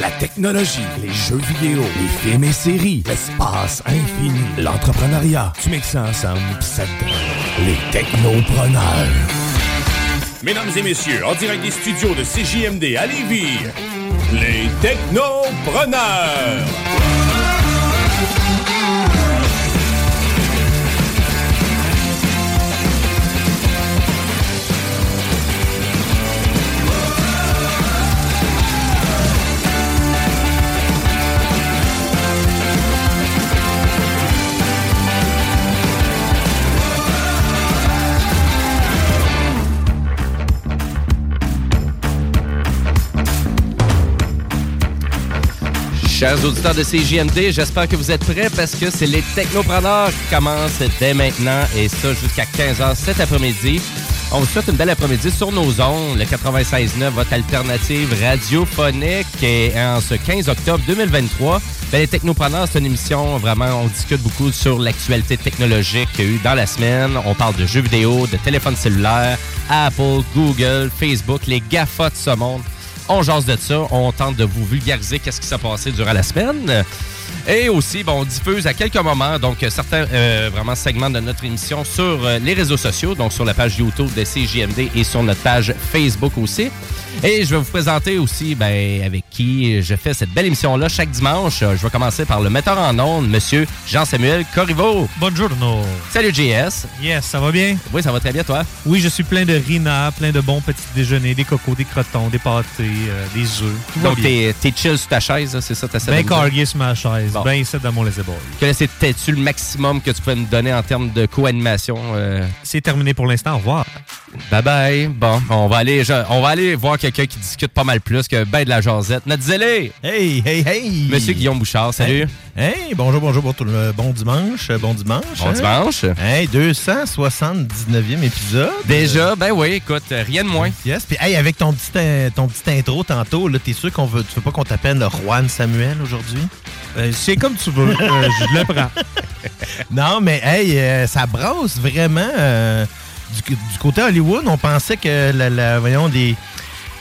La technologie, les jeux vidéo, les films et séries, l'espace infini, l'entrepreneuriat. Tu mixes ça ensemble ça les technopreneurs. Mesdames et messieurs, en direct des studios de CJMD à Lévis, les technopreneurs. Chers auditeurs de CJMD, j'espère que vous êtes prêts parce que c'est les technopreneurs qui commencent dès maintenant et ça jusqu'à 15h cet après-midi. On vous souhaite une belle après-midi sur nos ondes, le 96.9, votre alternative radiophonique. Et en ce 15 octobre 2023, ben, les technopreneurs, c'est une émission vraiment, on discute beaucoup sur l'actualité technologique qu'il y a eu dans la semaine. On parle de jeux vidéo, de téléphones cellulaires, Apple, Google, Facebook, les GAFA de ce monde. On jase de ça. On tente de vous vulgariser qu'est-ce qui s'est passé durant la semaine. Et aussi, bon, on diffuse à quelques moments donc certains euh, vraiment segments de notre émission sur euh, les réseaux sociaux, donc sur la page YouTube de CJMD et sur notre page Facebook aussi. Et je vais vous présenter aussi ben, avec qui je fais cette belle émission-là chaque dimanche. Je vais commencer par le metteur en ondes, Monsieur Jean-Samuel Corriveau. Bonjour. Salut JS. Yes, ça va bien? Oui, ça va très bien, toi? Oui, je suis plein de rina, plein de bons petits déjeuners, des cocos, des crotons, des pâtés, euh, des œufs. Donc, t'es chill sur ta chaise, c'est ça? de Ben cargué sur ma chaise, Bon. ben ici dans mon laissez Que C'était-tu le maximum que tu pouvais nous donner en termes de co-animation? euh? C'est terminé pour l'instant. Au revoir. Bye bye. Bon, on va aller, je- on va aller voir quelqu'un qui discute pas mal plus que ben de la jasette. Notre zélé! Hey, hey, hey! Monsieur Guillaume Bouchard, salut. Hey, bonjour, bonjour, bon, bon dimanche, bon dimanche. Bon hein? dimanche. Hey, 279e épisode. Déjà, ben oui, écoute, rien de moins. Yes, puis hey, avec ton petit, ton petit intro tantôt, là, t'es sûr qu'on veut, tu veux pas qu'on t'appelle le Juan Samuel aujourd'hui? C'est comme tu veux, euh, je le prends. non, mais hey, euh, ça brasse vraiment. euh, du, du côté Hollywood, on pensait que, la, la- voyons, des,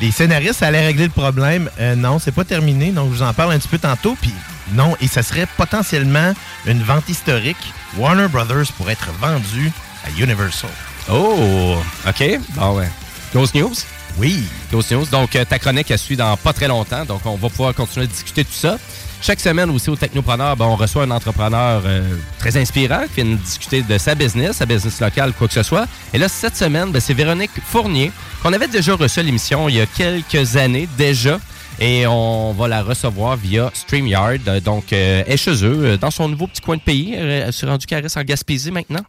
les scénaristes allaient régler le problème. Euh, non, c'est pas terminé, donc je vous en parle un petit peu tantôt. Puis non, et ça serait potentiellement une vente historique. Warner Brothers pourrait être vendu à Universal. Oh, OK. Bon, ouais. Ghost News? Oui. Ghost News. Donc, euh, ta chronique, elle suit dans pas très longtemps. Donc, on va pouvoir continuer à discuter de tout ça. Chaque semaine aussi au Technopreneur, ben, on reçoit un entrepreneur euh, très inspirant qui vient nous discuter de sa business, sa business locale, quoi que ce soit. Et là, cette semaine, ben, c'est Véronique Fournier, qu'on avait déjà reçu à l'émission il y a quelques années déjà. Et on va la recevoir via StreamYard. Euh, Donc, euh, elle est chez eux, euh, dans son nouveau petit coin de pays. Euh, Elle s'est rendue caresse en Gaspésie maintenant.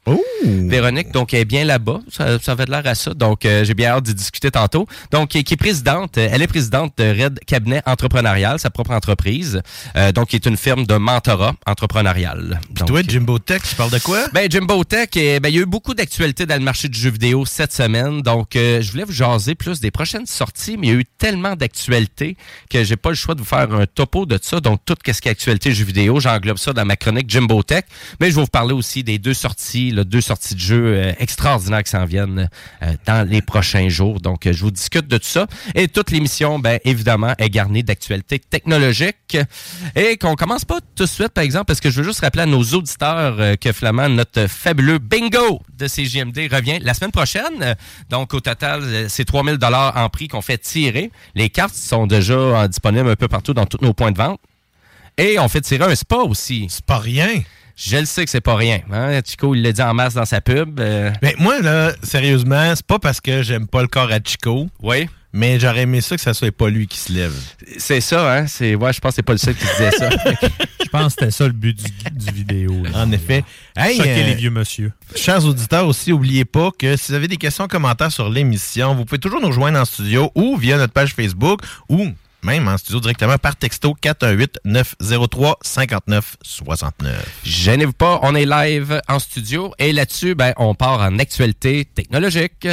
Véronique, donc, elle est bien là-bas. Ça, ça avait de l'air à ça. Donc, euh, j'ai bien hâte d'y discuter tantôt. Donc, qui est présidente, euh, elle est présidente de Red Cabinet Entrepreneurial, sa propre entreprise. Euh, donc, qui est une firme de mentorat entrepreneurial. Donc, Toi, Jimbo Tech, tu parles de quoi? ben, Jimbo Tech, eh, ben, il y a eu beaucoup d'actualités dans le marché du jeu vidéo cette semaine. Donc, euh, je voulais vous jaser plus des prochaines sorties, mais il y a eu tellement d'actualités que j'ai pas le choix de vous faire un topo de ça. Donc, tout ce qui est actualité jeux vidéo, j'englobe ça dans ma chronique Jimbo Tech. Mais je vais vous parler aussi des deux sorties, là, deux sorties de jeux euh, extraordinaires qui s'en viennent euh, dans les prochains jours. Donc, euh, je vous discute de tout ça. Et toute l'émission, ben, évidemment, est garnie d'actualités technologiques. Et qu'on commence pas tout de suite, par exemple, parce que je veux juste rappeler à nos auditeurs que Flamand, notre fabuleux bingo de CGMD revient la semaine prochaine. Donc, au total, c'est 3000 dollars en prix qu'on fait tirer. Les cartes sont déjà disponibles un peu partout dans tous nos points de vente. Et on fait tirer un spa aussi. C'est pas rien. Je le sais que c'est pas rien. Hein? Chico, il l'a dit en masse dans sa pub. Mais ben, moi, là, sérieusement, c'est pas parce que j'aime pas le corps à Chico. Oui. Mais j'aurais aimé ça que ça soit pas lui qui se lève. C'est ça, hein? C'est, ouais, je pense que c'est pas le seul qui disait ça. je pense que c'était ça le but du, vidéo. En effet. Hey, Choquer les euh, vieux monsieur. Chers auditeurs aussi, n'oubliez pas que si vous avez des questions, commentaires sur l'émission, vous pouvez toujours nous rejoindre en studio ou via notre page Facebook ou même en studio directement par texto 418-903-5969. Gênez-vous pas, on est live en studio et là-dessus, ben, on part en actualité technologique.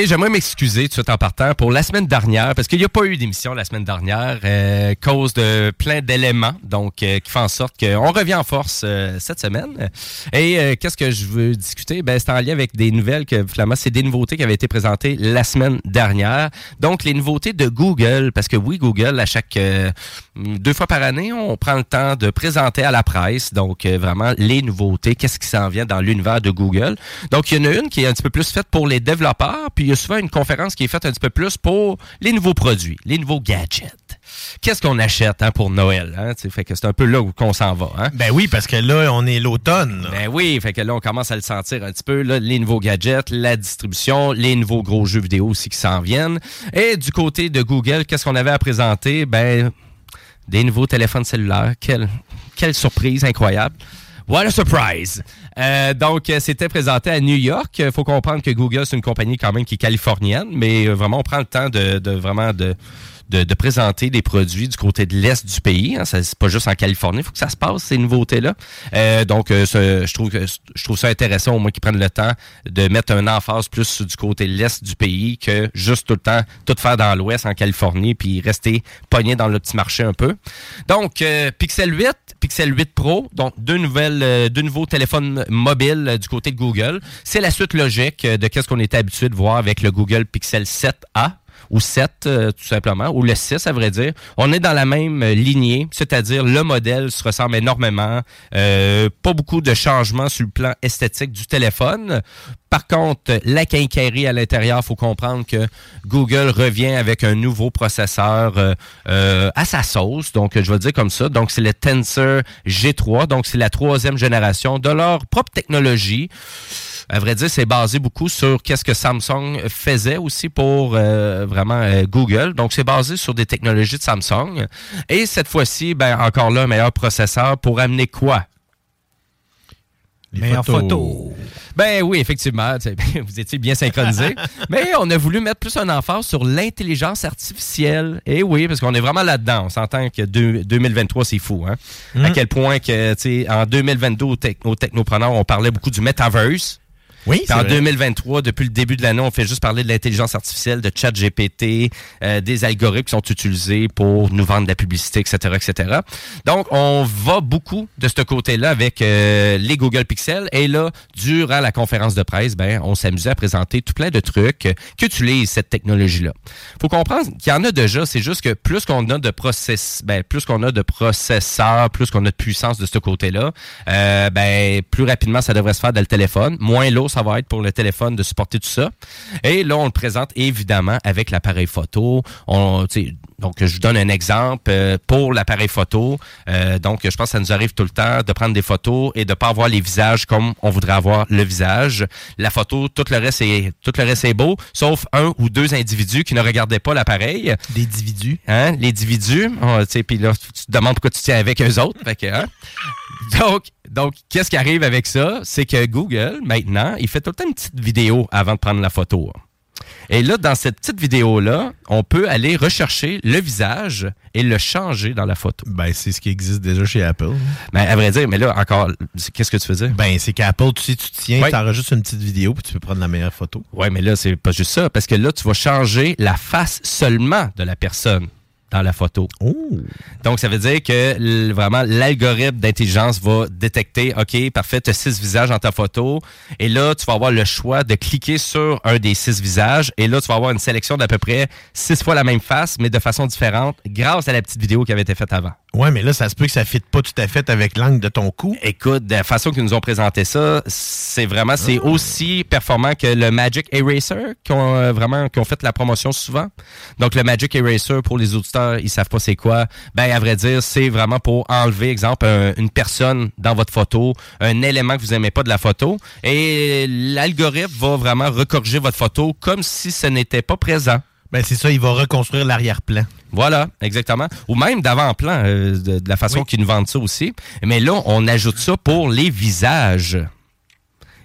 Et j'aimerais m'excuser tout de suite en partant pour la semaine dernière, parce qu'il n'y a pas eu d'émission la semaine dernière, euh, cause de plein d'éléments, donc euh, qui font en sorte qu'on revient en force euh, cette semaine. Et euh, qu'est-ce que je veux discuter? Ben, c'est en lien avec des nouvelles que, finalement, c'est des nouveautés qui avaient été présentées la semaine dernière. Donc, les nouveautés de Google, parce que oui, Google, à chaque deux fois par année, on prend le temps de présenter à la presse, donc vraiment les nouveautés, qu'est-ce qui s'en vient dans l'univers de Google. Donc, il y en a une qui est un petit peu plus faite pour les développeurs, puis il y a souvent une conférence qui est faite un petit peu plus pour les nouveaux produits, les nouveaux gadgets. Qu'est-ce qu'on achète hein, pour Noël? Hein? Fait que c'est un peu là où qu'on s'en va. Hein? Ben oui, parce que là, on est l'automne. Ben oui, fait que là, on commence à le sentir un petit peu. Là, les nouveaux gadgets, la distribution, les nouveaux gros jeux vidéo aussi qui s'en viennent. Et du côté de Google, qu'est-ce qu'on avait à présenter? Ben, des nouveaux téléphones cellulaires. Quelle, surprise incroyable. What a surprise! Euh, donc, euh, c'était présenté à New York. Il faut comprendre que Google, c'est une compagnie quand même qui est californienne, mais euh, vraiment, on prend le temps de, de vraiment de de, présenter des produits du côté de l'est du pays. Hein. C'est pas juste en Californie, il faut que ça se passe ces nouveautés-là. Euh, donc, euh, je trouve je trouve ça intéressant au moins qu'ils prennent le temps de mettre un emphase plus du côté de l'est du pays que juste tout le temps tout faire dans l'ouest en Californie puis rester pogné dans le petit marché un peu. Donc, euh, Pixel 8, Pixel 8 Pro, donc deux nouvelles, deux nouveaux téléphones mobiles du côté de Google. C'est la suite logique de qu'est-ce qu'on était habitué de voir avec le Google Pixel 7a ou 7 euh, tout simplement, ou le 6 à vrai dire. On est dans la même lignée, c'est-à-dire le modèle se ressemble énormément, euh, pas beaucoup de changements sur le plan esthétique du téléphone. Par contre, la quincaillerie à l'intérieur, faut comprendre que Google revient avec un nouveau processeur euh, à sa sauce, donc je vais dire comme ça. Donc c'est le Tensor G3, donc c'est la troisième génération de leur propre technologie à vrai dire, c'est basé beaucoup sur qu'est-ce que Samsung faisait aussi pour euh, vraiment euh, Google. Donc, c'est basé sur des technologies de Samsung. Et cette fois-ci, ben encore là, un meilleur processeur pour amener quoi? Les meilleures photos. Ben oui, effectivement, vous étiez bien synchronisés. Mais on a voulu mettre plus un emphase sur l'intelligence artificielle. Et oui, parce qu'on est vraiment là-dedans. On s'entend que 2023, c'est fou. Hein? À mm. quel point que, en 2022, au, au Technopreneur, on parlait beaucoup du metaverse. Oui, en 2023, depuis le début de l'année, on fait juste parler de l'intelligence artificielle, de chat GPT, euh, des algorithmes qui sont utilisés pour nous vendre de la publicité, etc., etc. Donc, on va beaucoup de ce côté-là avec euh, les Google Pixel. Et là, durant la conférence de presse, ben, on s'amusait à présenter tout plein de trucs qu'utilise cette technologie-là. Faut comprendre qu'il y en a déjà. C'est juste que plus qu'on a de process, ben, plus qu'on a de processeurs, plus qu'on a de puissance de ce côté-là, euh, ben, plus rapidement ça devrait se faire dans le téléphone. Moins lourd ça va être pour le téléphone de supporter tout ça. Et là, on le présente évidemment avec l'appareil photo. On, donc, je vous donne un exemple euh, pour l'appareil photo. Euh, donc, je pense que ça nous arrive tout le temps de prendre des photos et de pas avoir les visages comme on voudrait avoir le visage. La photo, tout le reste est tout le reste est beau, sauf un ou deux individus qui ne regardaient pas l'appareil. Des individus. Hein? Les individus. Puis là, tu te demandes pourquoi tu tiens avec eux autres. Fait que, hein? Donc, donc qu'est-ce qui arrive avec ça? C'est que Google, maintenant, il fait tout le temps une petite vidéo avant de prendre la photo. Et là, dans cette petite vidéo-là, on peut aller rechercher le visage et le changer dans la photo. Ben, c'est ce qui existe déjà chez Apple. Ben, à vrai dire, mais là, encore, qu'est-ce que tu faisais? Ben, c'est qu'Apple, tu sais, tu tiens, Ouais. tu enregistres une petite vidéo, puis tu peux prendre la meilleure photo. Ouais, mais là, c'est pas juste ça, parce que là, tu vas changer la face seulement de la personne dans la photo. Donc, ça veut dire que vraiment, l'algorithme d'intelligence va détecter, OK, parfait, tu as six visages dans ta photo. Et là, tu vas avoir le choix de cliquer sur un des six visages. Et là, tu vas avoir une sélection d'à peu près six fois la même face, mais de façon différente, grâce à la petite vidéo qui avait été faite avant. Ouais, mais là, ça se peut que ça ne fitte pas tout à fait avec l'angle de ton cou. Écoute, de la façon qu'ils nous ont présenté ça, c'est vraiment, c'est aussi performant que le Magic Eraser, qui ont euh, vraiment, qui ont fait la promotion souvent. Donc, le Magic Eraser, pour les auditeurs, ils savent pas c'est quoi. Ben, à vrai dire, c'est vraiment pour enlever, exemple, un- une personne dans votre photo, un élément que vous aimez pas de la photo, et l'algorithme va vraiment recorriger votre photo comme si ce n'était pas présent. Ben, c'est ça, il va reconstruire l'arrière-plan. Voilà, exactement. Ou même d'avant-plan, euh, de, de la façon qu'ils nous vendent ça aussi. Mais là, on ajoute ça pour les visages.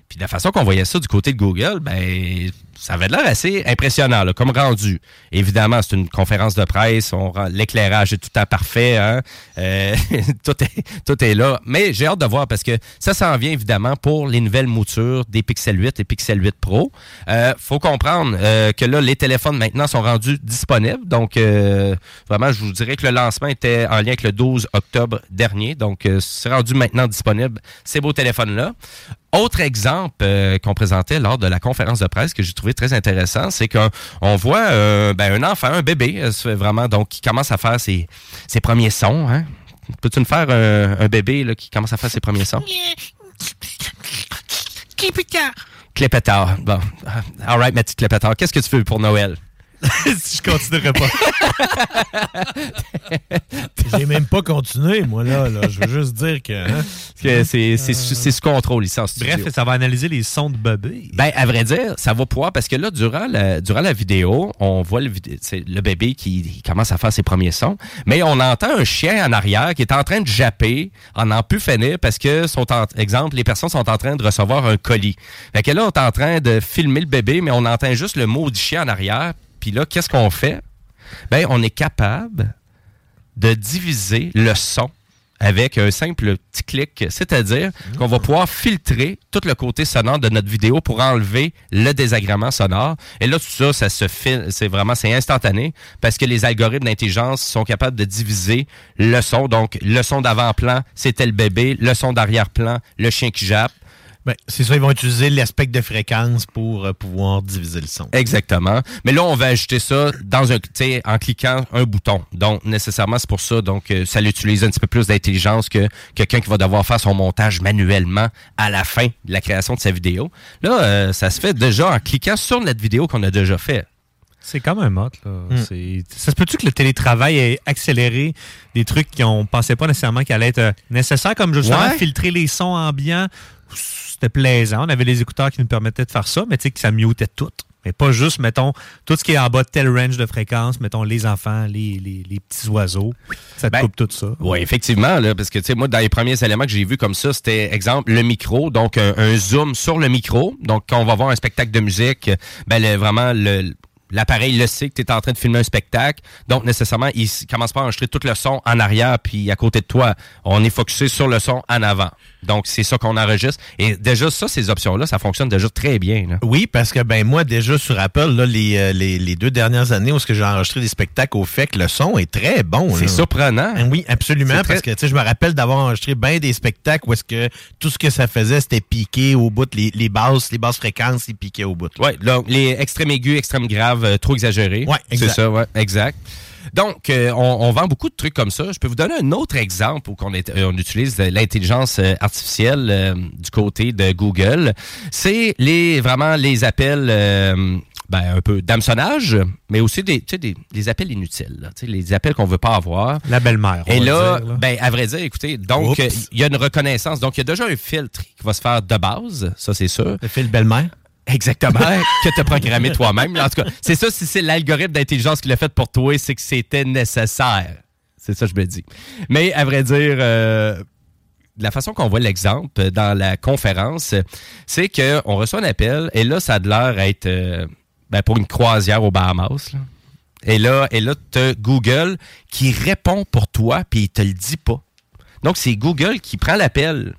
Puis de la façon qu'on voyait ça du côté de Google, ben ça avait l'air assez impressionnant, là, comme rendu. Évidemment, c'est une conférence de presse, l'éclairage est tout à parfait, hein? Euh, tout, est, tout est là. Mais j'ai hâte de voir parce que ça s'en vient évidemment pour les nouvelles moutures des Pixel 8 et Pixel 8 Pro. Euh, faut comprendre euh, que là, les téléphones maintenant sont rendus disponibles. Donc, euh, vraiment, je vous dirais que le lancement était en lien avec le 12 octobre dernier. Donc, euh, c'est rendu maintenant disponible ces beaux téléphones-là. Autre exemple euh, qu'on présentait lors de la conférence de presse que j'ai trouvé très intéressant, c'est qu'on on voit euh, ben, un enfant, un bébé, euh, vraiment donc qui commence à faire ses, ses premiers sons. Hein? Peux-tu me faire un, bébé là, qui commence à faire ses premiers sons? Clépétard. Bon. All right, ma petite clépétard. Qu'est-ce que tu veux pour Noël? si je continuerai pas. J'ai même pas continué, moi, là. là. Je veux juste dire que. hein. Que c'est sous contrôle ici en studio. Bref, ça va analyser les sons de bébé. Ben, à vrai dire, ça va pouvoir, parce que là, durant la, durant la vidéo, on voit le, le bébé qui commence à faire ses premiers sons, mais on entend un chien en arrière qui est en train de japper, en plus finir, parce que, sont en, exemple, les personnes sont en train de recevoir un colis. Fait que là, on est en train de filmer le bébé, mais on entend juste le mot du chien en arrière, puis là, qu'est-ce qu'on fait? Ben, on est capable de diviser le son avec un simple petit clic, c'est-à-dire qu'on va pouvoir filtrer tout le côté sonore de notre vidéo pour enlever le désagrément sonore. Et là, tout ça, ça se c'est vraiment, c'est instantané parce que les algorithmes d'intelligence sont capables de diviser le son. Donc, le son d'avant-plan, c'était le bébé, le son d'arrière-plan, le chien qui jappe. Ben, c'est ça, ils vont utiliser l'aspect de fréquence pour euh, pouvoir diviser le son. Exactement. Mais là, on va ajouter ça dans un, en cliquant un bouton. Donc, nécessairement, c'est pour ça. Donc, euh, ça l'utilise un petit peu plus d'intelligence que quelqu'un qui va devoir faire son montage manuellement à la fin de la création de sa vidéo. Là, euh, ça se fait déjà en cliquant sur notre vidéo qu'on a déjà fait. C'est quand même hot. Là. Hmm. Ça se peut-tu que le télétravail ait accéléré des trucs qu'on pensait pas nécessairement qu'elle allait être nécessaire, comme justement Ouais. filtrer les sons ambiants? C'était plaisant. On avait les écouteurs qui nous permettaient de faire ça, mais tu sais que ça mutait tout. Mais pas juste, mettons, tout ce qui est en bas de tel range de fréquence, mettons les enfants, les, les- les petits oiseaux. Ça te Ben, coupe tout ça. Oui, effectivement, là, parce que tu sais, moi, dans les premiers éléments que j'ai vus comme ça, c'était exemple le micro, donc un, un zoom sur le micro. Donc, quand on va voir un spectacle de musique, ben le- vraiment le L'appareil le sait que tu es en train de filmer un spectacle. Donc, nécessairement, il commence pas à enregistrer tout le son en arrière puis à côté de toi. On est focusé sur le son en avant. Donc, c'est ça qu'on enregistre. Et déjà, ça, ces options-là, ça fonctionne déjà très bien. là. Oui, parce que ben moi, déjà sur Apple, là, les, euh, les, les deux dernières années où j'ai enregistré des spectacles au fait que le son est très bon. C'est surprenant. Ah Oui, absolument, C'est très- parce que tu sais, je me rappelle d'avoir enregistré bien des spectacles où est-ce que tout ce que ça faisait, c'était piqué au bout, les, les basses, les basses fréquences, ils piquaient au bout. Oui, donc les extrêmes aigus, extrêmes graves, euh, trop exagérés. C'est exact. ça, ouais, exact. Donc, euh, on, on vend beaucoup de trucs comme ça. Je peux vous donner un autre exemple où on, est- euh, on utilise l'intelligence euh, artificielle euh, du côté de Google. C'est les vraiment les appels euh, ben, un peu d'hameçonnage, mais aussi des, appels inutiles. là. Les appels qu'on veut pas avoir. La belle-mère. Et là, dire, là. ben à vrai dire, écoutez, donc il y a une reconnaissance. Donc il y a déjà un filtre qui va se faire de base, ça c'est sûr. Le fil belle-mère? Exactement, que tu as programmé toi-même. En tout cas, c'est ça, si c'est l'algorithme d'intelligence qui l'a fait pour toi, c'est que c'était nécessaire. C'est ça je me dis. Mais à vrai dire, euh, la façon qu'on voit l'exemple euh, dans la conférence, c'est qu'on reçoit un appel et là, ça a l'air être... euh, ben, pour une croisière aux Bahamas. Et là, et là tu Google qui répond pour toi, puis il te le dit pas. Donc, c'est Google qui prend l'appel.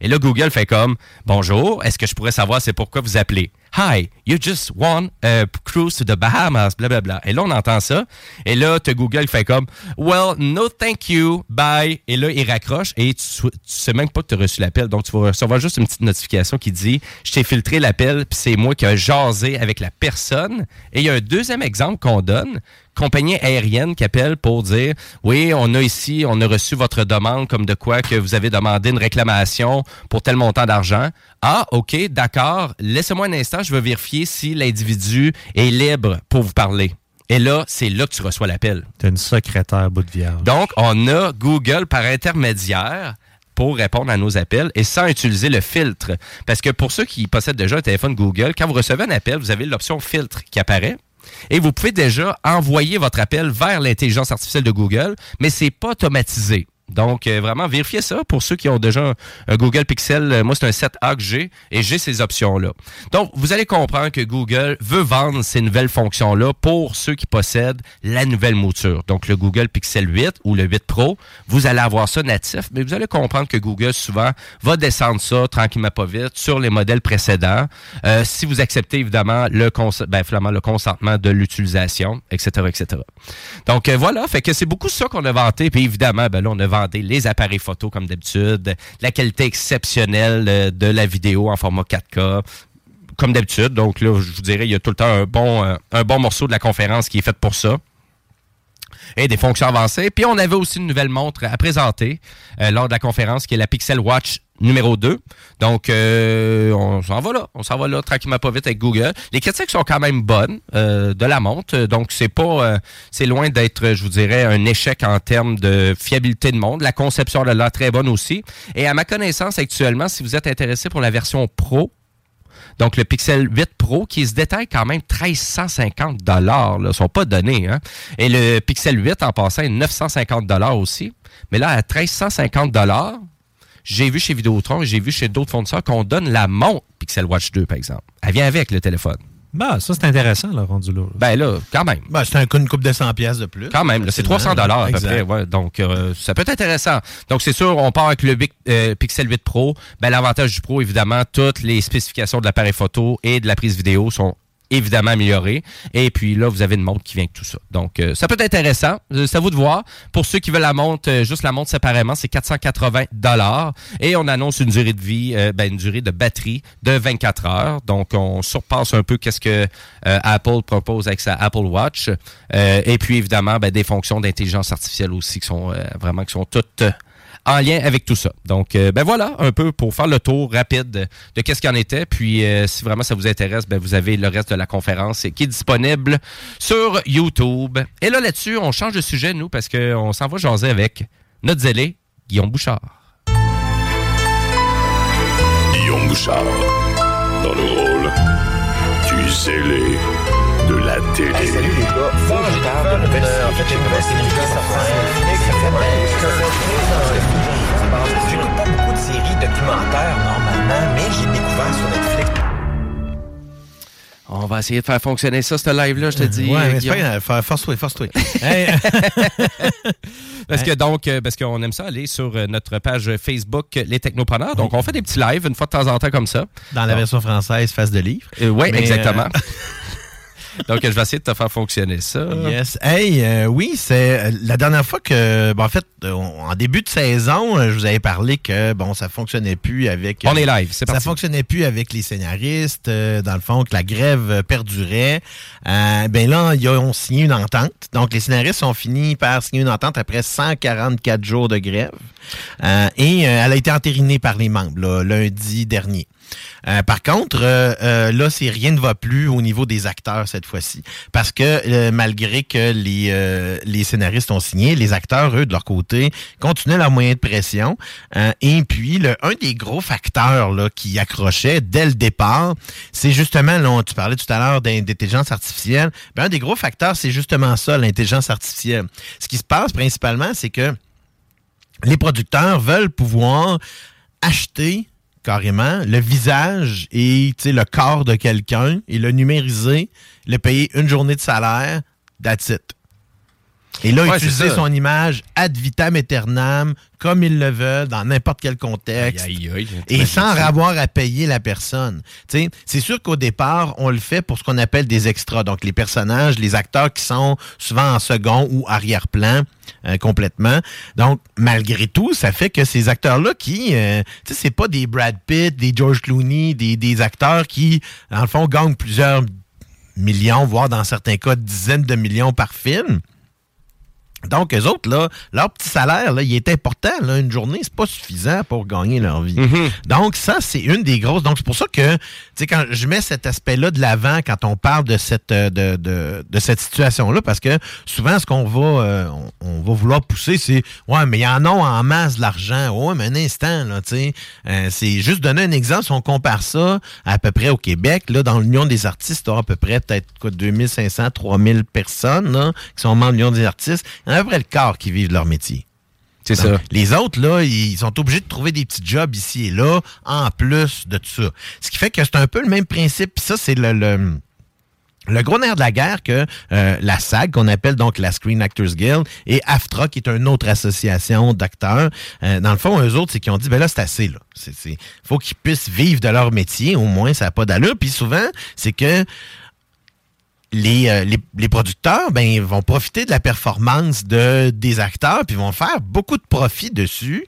Et là, Google fait comme Bonjour, est-ce que je pourrais savoir c'est pourquoi vous appelez? Hi, you just won a cruise to the Bahamas, blablabla. Et là, on entend ça. Et là, Google fait comme Well, no thank you, bye. Et là, il raccroche et tu sais même pas que tu as reçu l'appel. Donc, tu vas recevoir juste une petite notification qui dit Je t'ai filtré l'appel, puis c'est moi qui ai jasé avec la personne. Et il y a un deuxième exemple qu'on donne compagnie aérienne qui appelle pour dire oui, on a ici, on a reçu votre demande comme de quoi que vous avez demandé une réclamation pour tel montant d'argent. Ah, OK, d'accord. Laissez-moi un instant, je veux vérifier si l'individu est libre pour vous parler. Et là, c'est là que tu reçois l'appel. T'es une secrétaire bout de vierge. Donc, on a Google par intermédiaire pour répondre à nos appels et sans utiliser le filtre. Parce que pour ceux qui possèdent déjà un téléphone Google, quand vous recevez un appel, vous avez l'option filtre qui apparaît. Et vous pouvez déjà envoyer votre appel vers l'intelligence artificielle de Google, mais c'est pas automatisé. Donc, euh, vraiment, vérifiez ça pour ceux qui ont déjà un, Google Pixel. Euh, Moi, c'est un 7A que j'ai et j'ai ces options-là. Donc, vous allez comprendre que Google veut vendre ces nouvelles fonctions-là pour ceux qui possèdent la nouvelle mouture. Donc, le Google Pixel 8 ou le 8 Pro, vous allez avoir ça natif, mais vous allez comprendre que Google, souvent, va descendre ça tranquillement pas vite sur les modèles précédents. Euh, si vous acceptez, évidemment, le, ben, le consentement de l'utilisation, etc., etc. Donc, voilà, fait que c'est beaucoup ça qu'on a vanté. Puis, évidemment, ben, là, on a vanté les appareils photo comme d'habitude, la qualité exceptionnelle euh, de la vidéo en format 4K, comme d'habitude. Donc, là, je vous dirais, il y a tout le temps un bon, euh, un bon morceau de la conférence qui est fait pour ça et des fonctions avancées. Puis on avait aussi une nouvelle montre à présenter euh, lors de la conférence qui est la Pixel Watch numéro 2. Donc euh, on s'en va là, on s'en va là tranquillement pas vite avec Google. Les critiques sont quand même bonnes euh, de la montre, donc c'est pas euh, c'est loin d'être je vous dirais un échec en termes de fiabilité de montre. La conception de là très bonne aussi. Et à ma connaissance actuellement, si vous êtes intéressé pour la version Pro, donc, le Pixel 8 Pro qui se détaille quand même 1350 dollars. Ne sont pas donnés. Hein? Et le Pixel 8 en passant est 950 dollars aussi. Mais là, à 1350 dollars, j'ai vu chez Vidéotron j'ai vu chez d'autres fournisseurs qu'on donne la montre Pixel Watch 2, par exemple. Elle vient avec le téléphone. Bah, ça, c'est intéressant, là, rendu là. Ben là, quand même. Ben, c'est un, une coupe de 100 pièces de plus. Quand même, là, c'est 300 dollars à peu Exact. près. Ouais, donc, euh, ça peut être intéressant. Donc, c'est sûr, on part avec le Bic- euh, Pixel 8 Pro. Ben, L'avantage du Pro, évidemment, toutes les spécifications de l'appareil photo et de la prise vidéo sont évidemment améliorées. Et puis là, vous avez une montre qui vient avec tout ça. Donc, euh, ça peut être intéressant. Euh, à vous de voir. Pour ceux qui veulent la montre, euh, juste la montre séparément, c'est 480 dollars. Et on annonce une durée de vie, euh, ben, une durée de batterie de 24 heures. Donc, on surpasse un peu qu'est-ce que euh, Apple propose avec sa Apple Watch. Et puis, évidemment, ben, des fonctions d'intelligence artificielle aussi qui sont vraiment qui sont toutes en lien avec tout ça. Donc, euh, ben voilà, un peu pour faire le tour rapide de, qu'est-ce qu'il en était. Puis, euh, si vraiment ça vous intéresse, ben vous avez le reste de la conférence qui est disponible sur YouTube. Et là, là-dessus, on change de sujet, nous, parce qu'on s'en va jaser avec notre zélé, Guillaume Bouchard. Guillaume Bouchard, dans le rôle du zélé de la télé. salut les gars, faut que je parle de nouvelles séries. En fait, j'ai commencé écouter ça J'écoute pas beaucoup de séries documentaires normalement, mais j'ai découvert sur Netflix. On va essayer de faire fonctionner ça, ce live-là, je te dis. Ouais, euh, mais c'est pas grave. Force-toi, force-toi. Hey, Parce que donc, euh, parce qu'on aime ça aller sur euh, notre page Facebook euh, Les Technopreneurs. Donc, on fait des petits lives une fois de temps en temps comme ça. dans la version française, face de livre. oui, exactement. euh, donc, je vais essayer de te faire fonctionner ça. Yes. Hey, euh, oui, c'est euh, la dernière fois que, bon, en fait, euh, en début de saison, je vous avais parlé que, bon, ça fonctionnait plus avec. On est live, c'est Ça parti. fonctionnait plus avec les scénaristes, dans le fond, que la grève perdurait. Euh, ben là, ils ont signé une entente. Donc, les scénaristes ont fini par signer une entente après 144 jours de grève. Euh, et elle a été entérinée par les membres, là, lundi dernier. Euh, par contre, euh, euh, là, c'est rien ne va plus au niveau des acteurs cette fois-ci, parce que malgré que les scénaristes ont signé, les acteurs eux de leur côté continuaient leurs moyens de pression. Et puis, un des gros facteurs là qui accrochait dès le départ, c'est justement, là, tu parlais tout à l'heure d'in- d'intelligence artificielle. Ben, un des gros facteurs, c'est justement ça, l'intelligence artificielle. Ce qui se passe principalement, c'est que les producteurs veulent pouvoir acheter carrément le visage et tu sais, le corps de quelqu'un et le numériser, le payer une journée de salaire, that's it. Et là, Ouais, utiliser son image ad vitam aeternam, comme ils le veulent, dans n'importe quel contexte. Aïe, aïe, aïe. Et sans avoir à payer la personne. Tu sais, C'est sûr qu'au départ, on le fait pour ce qu'on appelle des extras. Donc, les personnages, les acteurs qui sont souvent en second ou arrière-plan euh, complètement. Donc, malgré tout, ça fait que ces acteurs-là qui, euh, tu sais, c'est pas des Brad Pitt, des George Clooney, des, des acteurs qui, dans le fond, gagnent plusieurs millions, voire dans certains cas, dizaines de millions par film. Donc, eux autres, là, leur petit salaire, là, il est important. Là, une journée, c'est pas suffisant pour gagner leur vie. Donc, ça, c'est une des grosses. Donc, c'est pour ça que, tu sais, quand je mets cet aspect-là de l'avant quand on parle de cette, euh, de, de, de cette situation-là, parce que souvent, ce qu'on va, euh, on, on va vouloir pousser, c'est, ouais, mais il y en a en masse de l'argent. Ouais, mais un instant, là, tu sais. Euh, c'est juste donner un exemple. Si on compare ça à, peu près au Québec, là, dans l'Union des artistes, tu as à peu près peut-être quoi, 2500, 3000 personnes, là, qui sont membres de l'Union des artistes. Il y en a à peu près le quart qui vivent de leur métier. C'est ça. Les autres, là, ils sont obligés de trouver des petits jobs ici et là, en plus de tout ça. Ce qui fait que c'est un peu le même principe. Puis ça, c'est le, le, le gros nerf de la guerre que euh, la SAG, qu'on appelle donc la Screen Actors Guild, et AFTRA, qui est une autre association d'acteurs, euh, dans le fond, eux autres, c'est qu'ils ont dit, ben là, c'est assez, là. C'est, c'est, faut qu'ils puissent vivre de leur métier, au moins, ça n'a pas d'allure. Puis souvent, c'est que les, euh, les, les producteurs ben, vont profiter de la performance de, des acteurs, puis vont faire beaucoup de profit dessus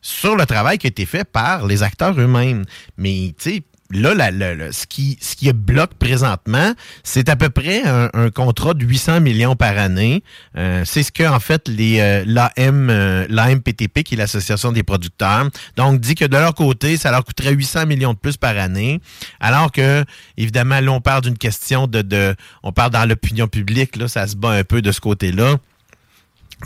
sur le travail qui a été fait par les acteurs eux-mêmes. Mais, tu sais, là, ce, qui, ce qui bloque présentement, c'est à peu près un, contrat de 800 millions par année. Euh, c'est ce que, en fait, les euh, l'AM, euh, l'AMPTP, qui est l'Association des producteurs, donc dit que de leur côté, ça leur coûterait 800 millions de plus par année. Alors que, évidemment, là, on parle d'une question de, de... On parle dans l'opinion publique, là, ça se bat un peu de ce côté-là.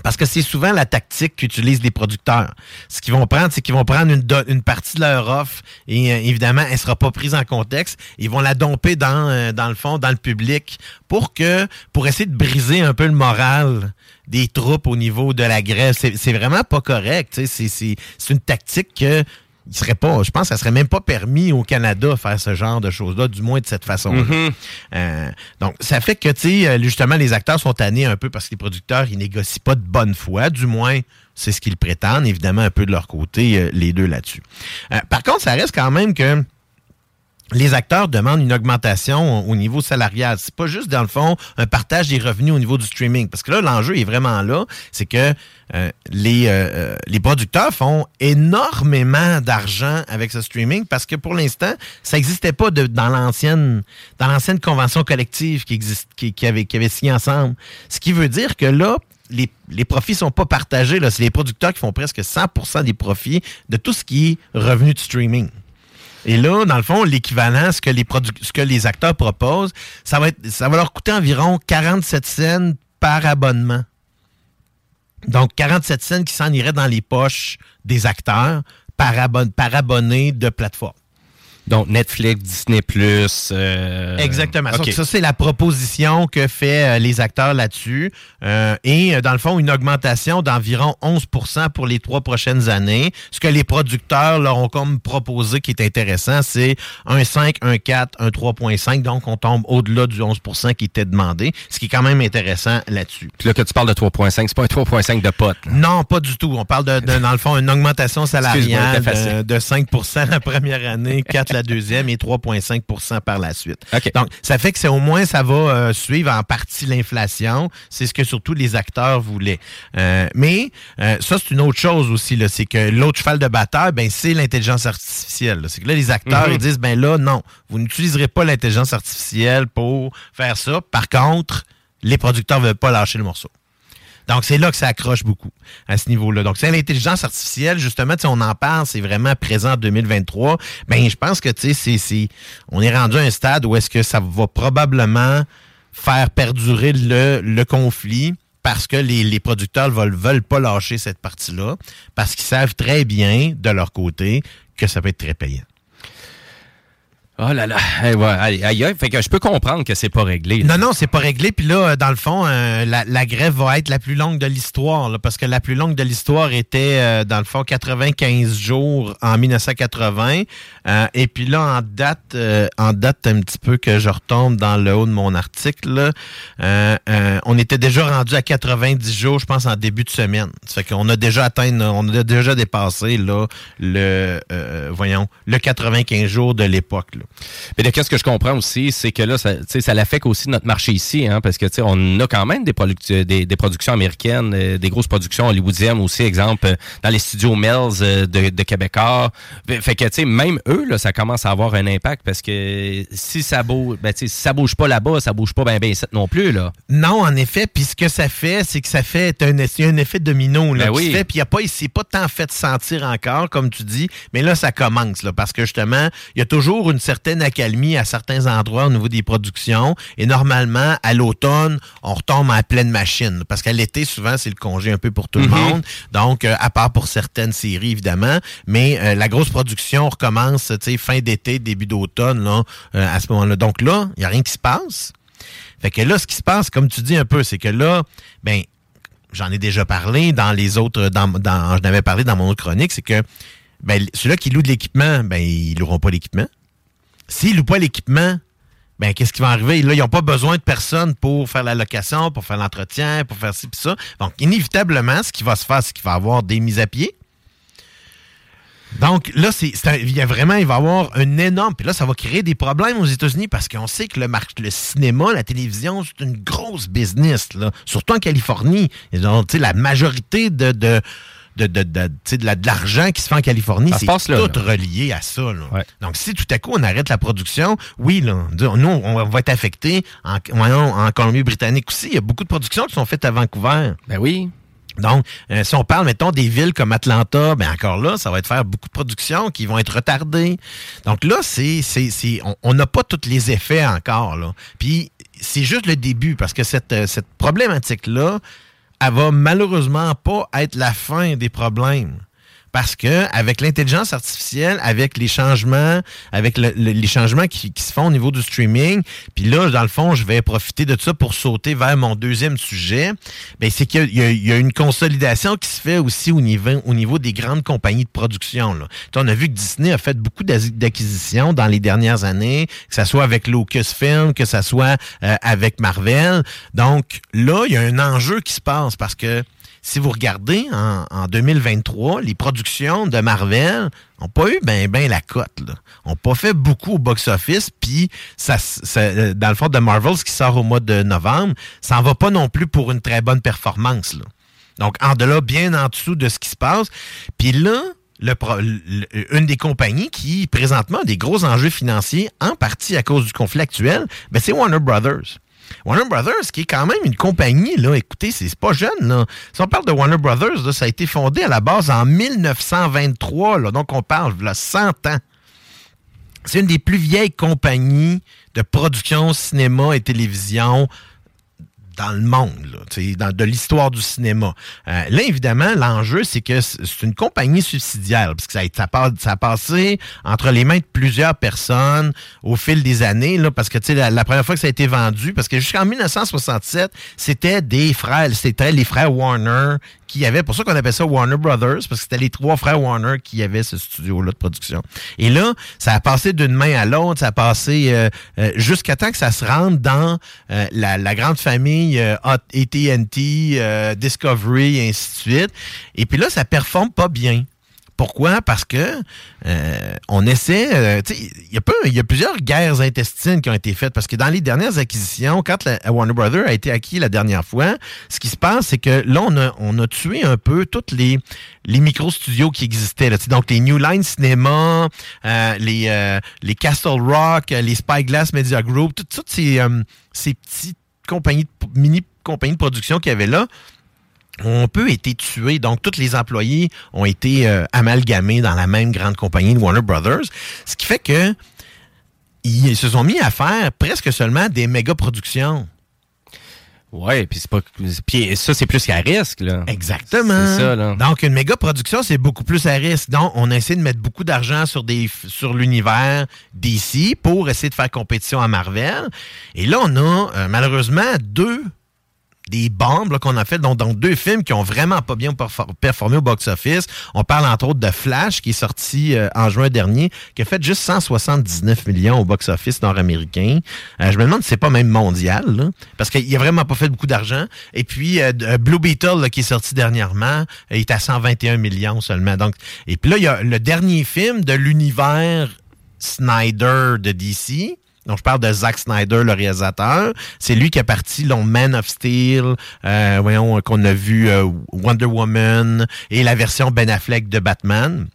Parce que c'est souvent la tactique qu'utilisent les producteurs. Ce qu'ils vont prendre, c'est qu'ils vont prendre une, partie de leur offre et euh, évidemment, elle ne sera pas prise en contexte. Ils vont la domper dans, euh, dans le fond, dans le public pour que pour essayer de briser un peu le moral des troupes au niveau de la grève. C'est vraiment pas correct. c'est une tactique que il serait pas, je pense que ça serait même pas permis au Canada de faire ce genre de choses-là, du moins de cette façon-là. Mhm. Euh, donc, ça fait que, tu sais, euh, justement, les acteurs sont tannés un peu parce que les producteurs, ils négocient pas de bonne foi, du moins, c'est ce qu'ils prétendent, évidemment, un peu de leur côté, euh, les deux là-dessus. Euh, par contre, ça reste quand même que les acteurs demandent une augmentation au au niveau salarial. C'est pas juste, dans le fond, un partage des revenus au niveau du streaming. Parce que là, l'enjeu est vraiment là. C'est que euh, les, euh, euh, les producteurs font énormément d'argent avec ce streaming parce que pour l'instant, ça n'existait pas dans l'ancienne dans l'ancienne convention collective qui, existe, qui, avait, qui avait signé ensemble. Ce qui veut dire que là, les, les profits sont pas partagés. C'est les producteurs qui font presque 100% des profits de tout ce qui est revenu de streaming. Et là, dans le fond, l'équivalent, ce que les ce que les acteurs proposent, ça va leur coûter environ 47 cents par abonnement. Donc, 47 cents qui s'en iraient dans les poches des acteurs par, par abonné de plateforme. Donc, Netflix, Disney+. Euh... Exactement. Donc, ça, c'est la proposition que fait euh, les acteurs là-dessus. Euh, et, euh, dans le fond, une augmentation d'environ 11% pour les trois prochaines années. Ce que les producteurs leur ont comme proposé qui est intéressant, c'est un 5, un 4, un 3,5. Donc, on tombe au-delà du 11 qui était demandé, ce qui est quand même intéressant là-dessus. Puis là, que tu parles de 3,5, c'est pas un 3,5 de pote. là. Non, pas du tout. On parle, de, de- dans le fond, une augmentation salariale de, de 5 la première année, 4 la deuxième et 3,5 par la suite. Donc, ça fait que c'est au moins, ça va euh, suivre en partie l'inflation. C'est ce que surtout les acteurs voulaient. Euh, mais euh, ça, c'est une autre chose aussi. là. C'est que l'autre cheval de bataille, ben, c'est l'intelligence artificielle. C'est que là, les acteurs, Mhm. ils disent, ben là, non, vous n'utiliserez pas l'intelligence artificielle pour faire ça. Par contre, les producteurs ne veulent pas lâcher le morceau. Donc, c'est là que ça accroche beaucoup à ce niveau-là. Donc, c'est l'intelligence artificielle, justement, on en parle, c'est vraiment présent en 2023. Ben, je pense que, tu sais, c'est- on est rendu à un stade où est-ce que ça va probablement faire perdurer le, conflit parce que les, les producteurs veulent, veulent pas lâcher cette partie-là parce qu'ils savent très bien, de leur côté, que ça peut être très payant. Oh là là, ouais, aïe, fait que je peux comprendre que c'est pas réglé. Non, non, c'est pas réglé. Puis là, euh, dans le fond, euh, la, grève va être la plus longue de l'histoire, parce que la plus longue de l'histoire était, euh, dans le fond, 95 jours en 1980. Euh, et puis là, en date, en date un petit peu que je retombe dans le haut de mon article, on était déjà rendu à 90 jours, je pense, en début de semaine. Ça fait qu'on a déjà atteint, on a déjà dépassé là, le, voyons, le 95 jours de l'époque. Mais de qu'est-ce que je comprends aussi, c'est que là, ça, ça l'affecte aussi notre marché ici, hein, parce que on a quand même des, produc- des, des productions américaines, euh, des grosses productions hollywoodiennes aussi, exemple, euh, dans les studios Mills euh, de, de Québécois. Fait que, tu sais, même eux, là, ça commence à avoir un impact parce que si ça bouge, ben, si ça bouge pas là-bas, ça bouge pas bien ben non plus, là. Non, en effet, puis ce que ça fait, c'est que ça fait un, effet domino là, Ben qui oui. fait, puis il a pas, s'est pas tant fait sentir encore, comme tu dis, mais là ça commence là, parce que justement, il y a toujours une certaine accalmie à certains endroits au niveau des productions, et normalement à l'automne, on retombe à pleine machine, parce qu'à l'été souvent c'est le congé un peu pour tout le Mhm. monde, donc euh, à part pour certaines séries évidemment, mais euh, la grosse production recommence, tu sais, fin d'été, début d'automne là, euh, à ce moment-là. Donc là, il y a rien qui se passe. Fait que là, ce qui se passe, comme tu dis un peu, c'est que là, ben, j'en ai déjà parlé dans les autres, dans, dans, j'en avais parlé dans mon autre chronique, c'est que ben, ceux-là qui louent de l'équipement, ben, ils loueront pas l'équipement. S'ils louent pas l'équipement, ben, qu'est-ce qui va arriver? Là, ils n'ont pas besoin de personne pour faire la location, pour faire l'entretien, pour faire ci pis ça. Donc, inévitablement, ce qui va se faire, c'est qu'il va y avoir des mises à pied. Donc là, c'est, il y a vraiment, il va y avoir un énorme. Puis là, ça va créer des problèmes aux États-Unis parce qu'on sait que le, cinéma, la télévision, c'est une grosse business, surtout en Californie. Ils ont, la majorité de, de, de, de, tu sais, de la- de l'argent qui se fait en Californie, c'est tout là. relié à ça. là. Donc, si tout à coup on arrête la production, oui, là, nous, on va être affecté. En, Colombie-Britannique aussi, il y a beaucoup de productions qui sont faites à Vancouver. Ben oui. Donc, euh, si on parle, mettons, des villes comme Atlanta, ben encore là, ça va être faire beaucoup de productions qui vont être retardées. Donc là, c'est, c'est, c'est, on- on n'a pas tous les effets encore. Là. Puis c'est juste le début, parce que cette, euh, cette problématique-là, elle va malheureusement pas être la fin des problèmes. Parce que avec l'intelligence artificielle, avec les changements, avec le- le- les changements qui, se font au niveau du streaming, puis là, dans le fond, je vais profiter de ça pour sauter vers mon deuxième sujet. Ben, c'est qu'il y a- une consolidation qui se fait aussi au niveau, au niveau des grandes compagnies de production. Là. On a vu que Disney a fait beaucoup d'acquisitions dans les dernières années, que ce soit avec Lucasfilm, que ce soit euh, avec Marvel. Donc là, il y a un enjeu qui se passe parce que si vous regardez en, en 2023, les productions de Marvel n'ont pas eu ben ben la cote. Là. Ont pas fait beaucoup au box-office. Puis, euh, dans le fond, de Marvel, ce qui sort au mois de novembre, ça en va pas non plus pour une très bonne performance. Donc, en delà, bien en dessous de ce qui se passe. Puis là, le pro- une des compagnies qui, présentement, a des gros enjeux financiers, en partie à cause du conflit actuel, ben, c'est Warner Brothers. Warner Brothers, qui est quand même une compagnie, là, écoutez, c'est pas jeune. Si on parle de Warner Brothers, ça a été fondé à la base en 1923, là, donc on parle de 100 ans. C'est une des plus vieilles compagnies de production cinéma et télévision dans le monde, là, dans, de l'histoire du cinéma. Euh, là, évidemment, l'enjeu, c'est que c'est une compagnie subsidiaire, parce que ça ça, ça a passé entre les mains de plusieurs personnes au fil des années, là, parce que la, la première fois que ça a été vendu, parce que jusqu'en 1967, c'était des frères, c'était les frères Warner qui avaient, pour ça qu'on appelle ça Warner Brothers, parce que c'était les trois frères Warner qui avaient ce studio-là de production. Et là, ça a passé d'une main à l'autre, ça a passé euh, euh, jusqu'à temps que ça se rende dans euh, la, grande famille AT&T, Discovery, et ainsi de suite. Et puis là, ça performe pas bien. Pourquoi? Parce que euh, on essaie, euh, il y a plusieurs guerres intestines qui ont été faites parce que dans les dernières acquisitions, quand la, Warner Brothers a été acquis la dernière fois, ce qui se passe, c'est que là, on a, on a tué un peu toutes les, les micro-studios qui existaient. Là, donc les New Line Cinema, euh, les, euh, les Castle Rock, euh, les Spyglass Media Group, tout- toutes ces, euh, ces petites compagnies, de- mini compagnies de production qu'il y avait là, ont peu été tués. Donc, tous les employés ont été euh, amalgamés dans la même grande compagnie de Warner Brothers. Ce qui fait que ils se sont mis à faire presque seulement des méga productions. Ouais, puis c'est pas. Puis ça, c'est plus qu'à risque, là. Exactement. C'est ça, là. Donc, une méga production, c'est beaucoup plus à risque. Donc, on essaie de mettre beaucoup d'argent sur des sur l'univers DC pour essayer de faire compétition à Marvel. Et là, on a euh, malheureusement deux des bombes qu'on a fait, donc, deux films qui ont vraiment pas bien perfor- performé au box-office. On parle entre autres de Flash, qui est sorti euh, en juin dernier, qui a fait juste 179 millions au box-office nord-américain. Euh, je me demande si c'est pas même mondial, parce qu'il a vraiment pas fait beaucoup d'argent. Et puis euh, de- Blue Beetle, qui est sorti dernièrement, euh, il est à 121 millions seulement. Donc, et puis là, il y a le dernier film de l'univers Snyder de DC. Donc, je parle de Zack Snyder, le réalisateur. C'est lui qui a parti le Man of Steel, euh, voyons, qu'on a vu euh, Wonder Woman et la version Ben Affleck de Batman.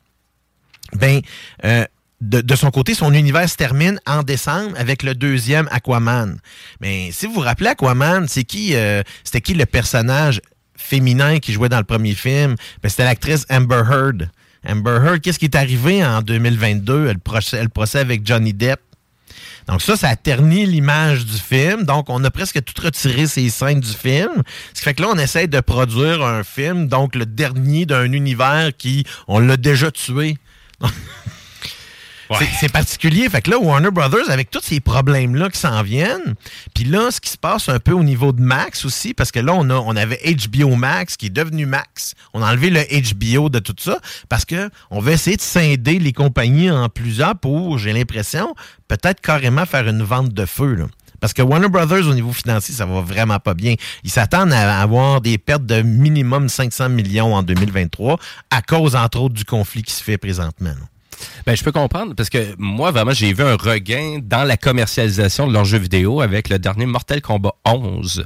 Ben, euh, de, son côté, son univers se termine en décembre avec le deuxième Aquaman. Mais si vous vous rappelez Aquaman, c'est qui, euh, c'était qui le personnage féminin qui jouait dans le premier film? Ben, c'était l'actrice Amber Heard. Amber Heard, qu'est-ce qui est arrivé en 2022? Elle procès, le procès avec Johnny Depp. Donc ça, ça a terni l'image du film. Donc on a presque tout retiré ces scènes du film. Ce qui fait que là, on essaie de produire un film, donc le dernier d'un univers qui, on l'a déjà tué. C'est- C'est particulier. Fait que là, Warner Brothers, avec tous ces problèmes-là qui s'en viennent, puis là, ce qui se passe un peu au niveau de Max aussi, parce que là, on, a, on avait HBO Max qui est devenu Max. On a enlevé le HBO de tout ça parce que on veut essayer de scinder les compagnies en plusieurs pour, j'ai l'impression, peut-être carrément faire une vente de feu. Là. Parce que Warner Brothers, au niveau financier, ça va vraiment pas bien. Ils s'attendent à avoir des pertes de minimum 500 millions en 2023 à cause, entre autres, du conflit qui se fait présentement. là. Ben, je peux comprendre parce que moi, vraiment, j'ai vu un regain dans la commercialisation de leurs jeux vidéo avec le dernier Mortal Kombat 11.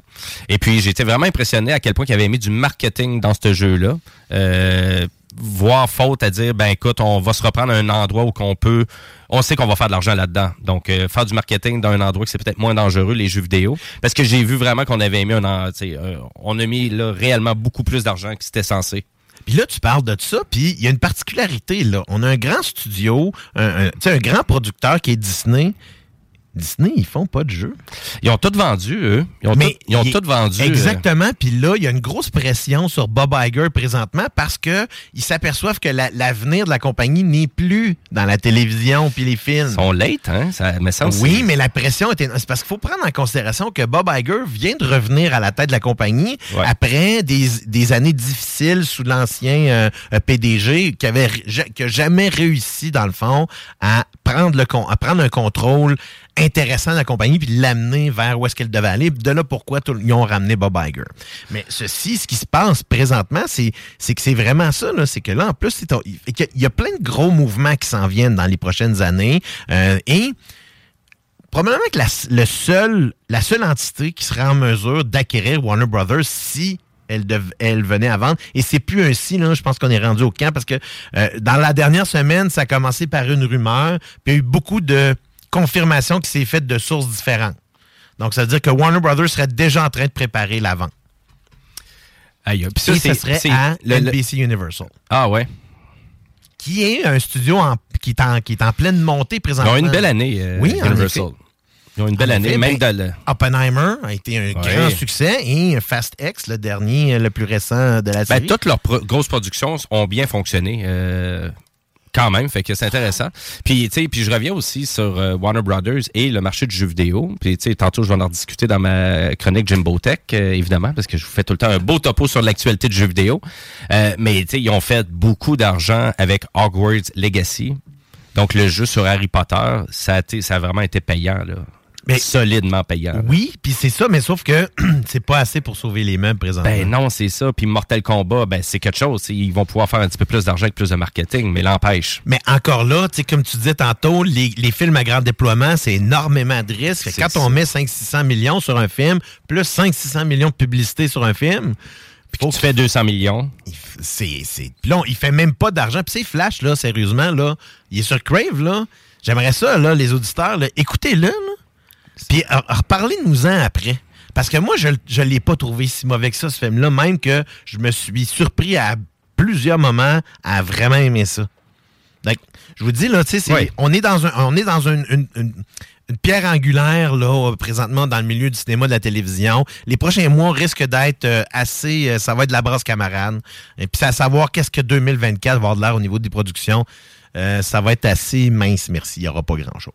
Et puis, j'étais vraiment impressionné à quel point ils avaient mis du marketing dans ce jeu-là. Euh, voire faute à dire, ben écoute, on va se reprendre à un endroit où qu'on peut, on sait qu'on va faire de l'argent là-dedans. Donc, euh, faire du marketing dans un endroit que c'est peut-être moins dangereux, les jeux vidéo. Parce que j'ai vu vraiment qu'on avait mis un, euh, on a mis là réellement beaucoup plus d'argent que c'était censé. Puis là, tu parles de ça, puis il y a une particularité, là. On a un grand studio, un, un- un grand producteur qui est Disney. Disney, ils font pas de jeux. Ils ont tout vendu, eux. Ils ont, Mais tout, ils ont tout vendu. euh, Exactement. Puis là, il y a une grosse pression sur Bob Iger présentement parce que ils s'aperçoivent que la- l'avenir de la compagnie n'est plus dans la télévision puis les films. Ils sont late, hein? Ça me semble Oui, mais la pression est énorme. C'est parce qu'il faut prendre en considération que Bob Iger vient de revenir à la tête de la compagnie Ouais. après des, des années difficiles sous l'ancien euh, euh, PDG qui avait qui a jamais réussi, dans le fond, à prendre, le con- à prendre un contrôle intéressant la compagnie puis l'amener vers où est-ce qu'elle devait aller. De là pourquoi tout- ils ont ramené Bob Iger. Mais ceci, ce qui se passe présentement, c'est que c'est vraiment ça. C'est que là, en plus, il y a plein de gros mouvements qui s'en viennent dans les prochaines années. Euh, et probablement que la, le la seule entité qui serait en mesure d'acquérir Warner Brothers si elle, dev- elle venait à vendre. Et c'est plus un si, là, je pense qu'on est rendu au camp parce que euh, dans la dernière semaine, ça a commencé par une rumeur, puis il y a eu beaucoup de confirmations qui s'est faites de sources différentes. Donc, ça veut dire que Warner Brothers serait déjà en train de préparer la vente. Aïe, puis ça, Et serait à le- le- NBC Universal. Ah ouais. Qui est un studio en- qui, est en, qui est en pleine montée Ils présentement. ont une belle année, euh, Oui, Universal. Ils ont une belle En année, même ben. Oppenheimer a été un Ouais. grand succès et Fast X, le dernier, le plus récent de la Ben, série. toutes leurs pro- grosses productions ont bien fonctionné. euh, quand même, fait que c'est intéressant. Puis, tu sais, puis je reviens aussi sur euh, Warner Brothers et le marché du jeu vidéo. Puis, tu sais, tantôt, je vais en discuter dans ma chronique Jimbo Tech, euh, évidemment, parce que je vous fais tout le temps un beau topo sur l'actualité du jeu vidéo. Euh, mais, tu sais, ils ont fait beaucoup d'argent avec Hogwarts Legacy. Donc, le jeu sur Harry Potter, ça a, ça a vraiment été payant, là. Mais- solidement payant. Oui, puis c'est ça, mais sauf que c'est pas assez pour sauver les meubles présentement. Ben non, c'est ça. Puis Mortal Kombat, ben c'est quelque chose. Ils vont pouvoir faire un petit peu plus d'argent avec plus de marketing, mais l'empêche. Mais encore là, comme tu disais tantôt, les, les films à grand déploiement, c'est énormément de risques. Quand ça. on met 500-600 millions sur un film, plus 500-600 millions de publicité sur un film, Puis tu fais 200 millions. c'est... on- il fait même pas d'argent. Puis c'est Flash, là, sérieusement, là, il est sur Crave, là. J'aimerais ça, là, les auditeurs, là, écoutez-le, là. Puis reparlez-nous-en après. Parce que moi, je ne l'ai pas trouvé si mauvais que ça, ce film-là, même que je me suis surpris à plusieurs moments à vraiment aimer ça. Donc, je vous dis, là, tu sais, Oui. on est dans, un, on est dans une, une- une- une pierre angulaire là, présentement dans le milieu du cinéma, de la télévision. Les prochains mois risquent d'être euh, assez... euh, ça va être de la brasse camarade. Et puis, c'est à savoir qu'est-ce que 2024 va avoir de l'air au niveau des productions. Euh, ça va être assez mince, merci. Il n'y aura pas grand-chose.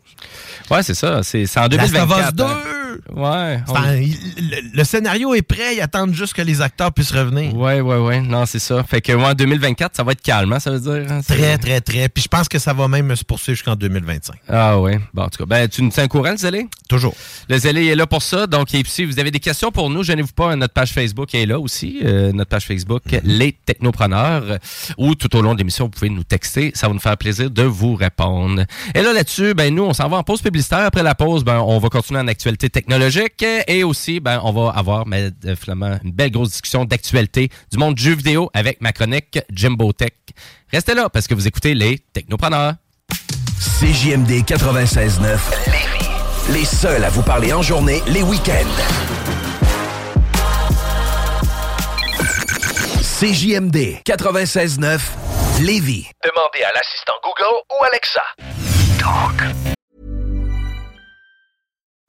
Ouais, c'est ça. C'est en Last of 2024. Us 2! hein. Ouais. on- le, le scénario est prêt, ils attendent juste que les acteurs puissent revenir. Ouais, ouais, ouais. Non, c'est ça. Fait que, en 2024, ça va être calme, hein, ça veut dire. hein, Très, très, très. Puis je pense que ça va même se poursuivre jusqu'en 2025. Ah ouais. Bon, en tout cas, ben, tu nous tiens au courant, le Zélé? Toujours. Le Zélé est là pour ça. Donc, et puis, si vous avez des questions pour nous, gênez-vous pas. Notre page Facebook est là aussi. Euh, notre page Facebook, Les Technopreneurs. euh, Ou tout au long de l'émission, vous pouvez nous texter. Ça va nous faire plaisir de vous répondre. Et là, là-dessus, ben, nous, on s'en va en pause publicitaire. Après la pause, ben, on va continuer en actualité technologique. Et aussi, ben, on va avoir, mais, euh, finalement, une belle grosse discussion d'actualité du monde du jeu vidéo avec ma chronique Jimbo Tech. Restez là parce que vous écoutez Les Technopreneurs. CJMD 96.9 Lévis. Les seuls à vous parler en journée, les week-ends. CJMD 96.9 Lévis. Demandez à l'assistant Google ou Alexa.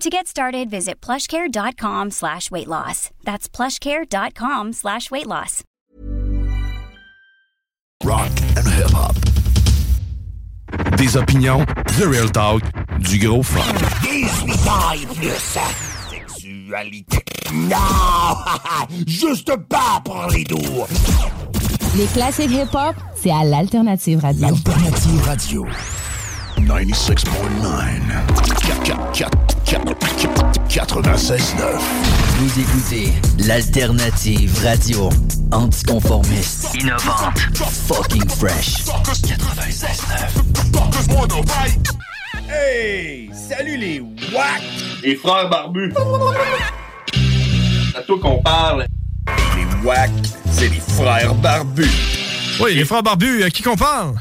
To get started, visit plushcare.com slash weight loss. That's plushcare.com slash weight loss. Rock and hip-hop. Des opinions, the real talk, du gros fun. 18 ans et plus. Sexualité. Non! Juste pas pour les doux. Les classiques hip-hop, c'est à l'Alternative Radio. Alternative Radio. 96.9. Vous écoutez l'alternative radio anticonformiste, innovante, fucking fresh. 96.9. Hey! Salut les WAC! Les frères barbus! C'est à toi qu'on parle. Les WAC, c'est les frères barbus. Oui, les frères barbus, à qui qu'on parle?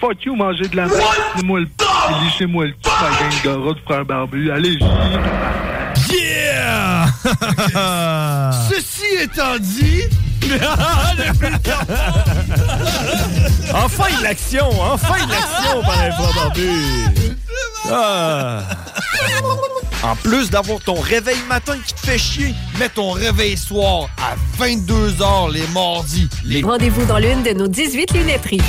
Fuck you, manger de la merde. Lissez-moi le p. Lichez-moi le cul, ma gang de rats de frères barbus. Allez, Yeah! Ceci étant dit... enfin de l'action! Enfin de l'action par les frères barbus! Ah. En plus d'avoir ton réveil matin qui te fait chier, mets ton réveil soir à 22h les mardis. Les... Rendez-vous dans l'une de nos 18 lunetteries.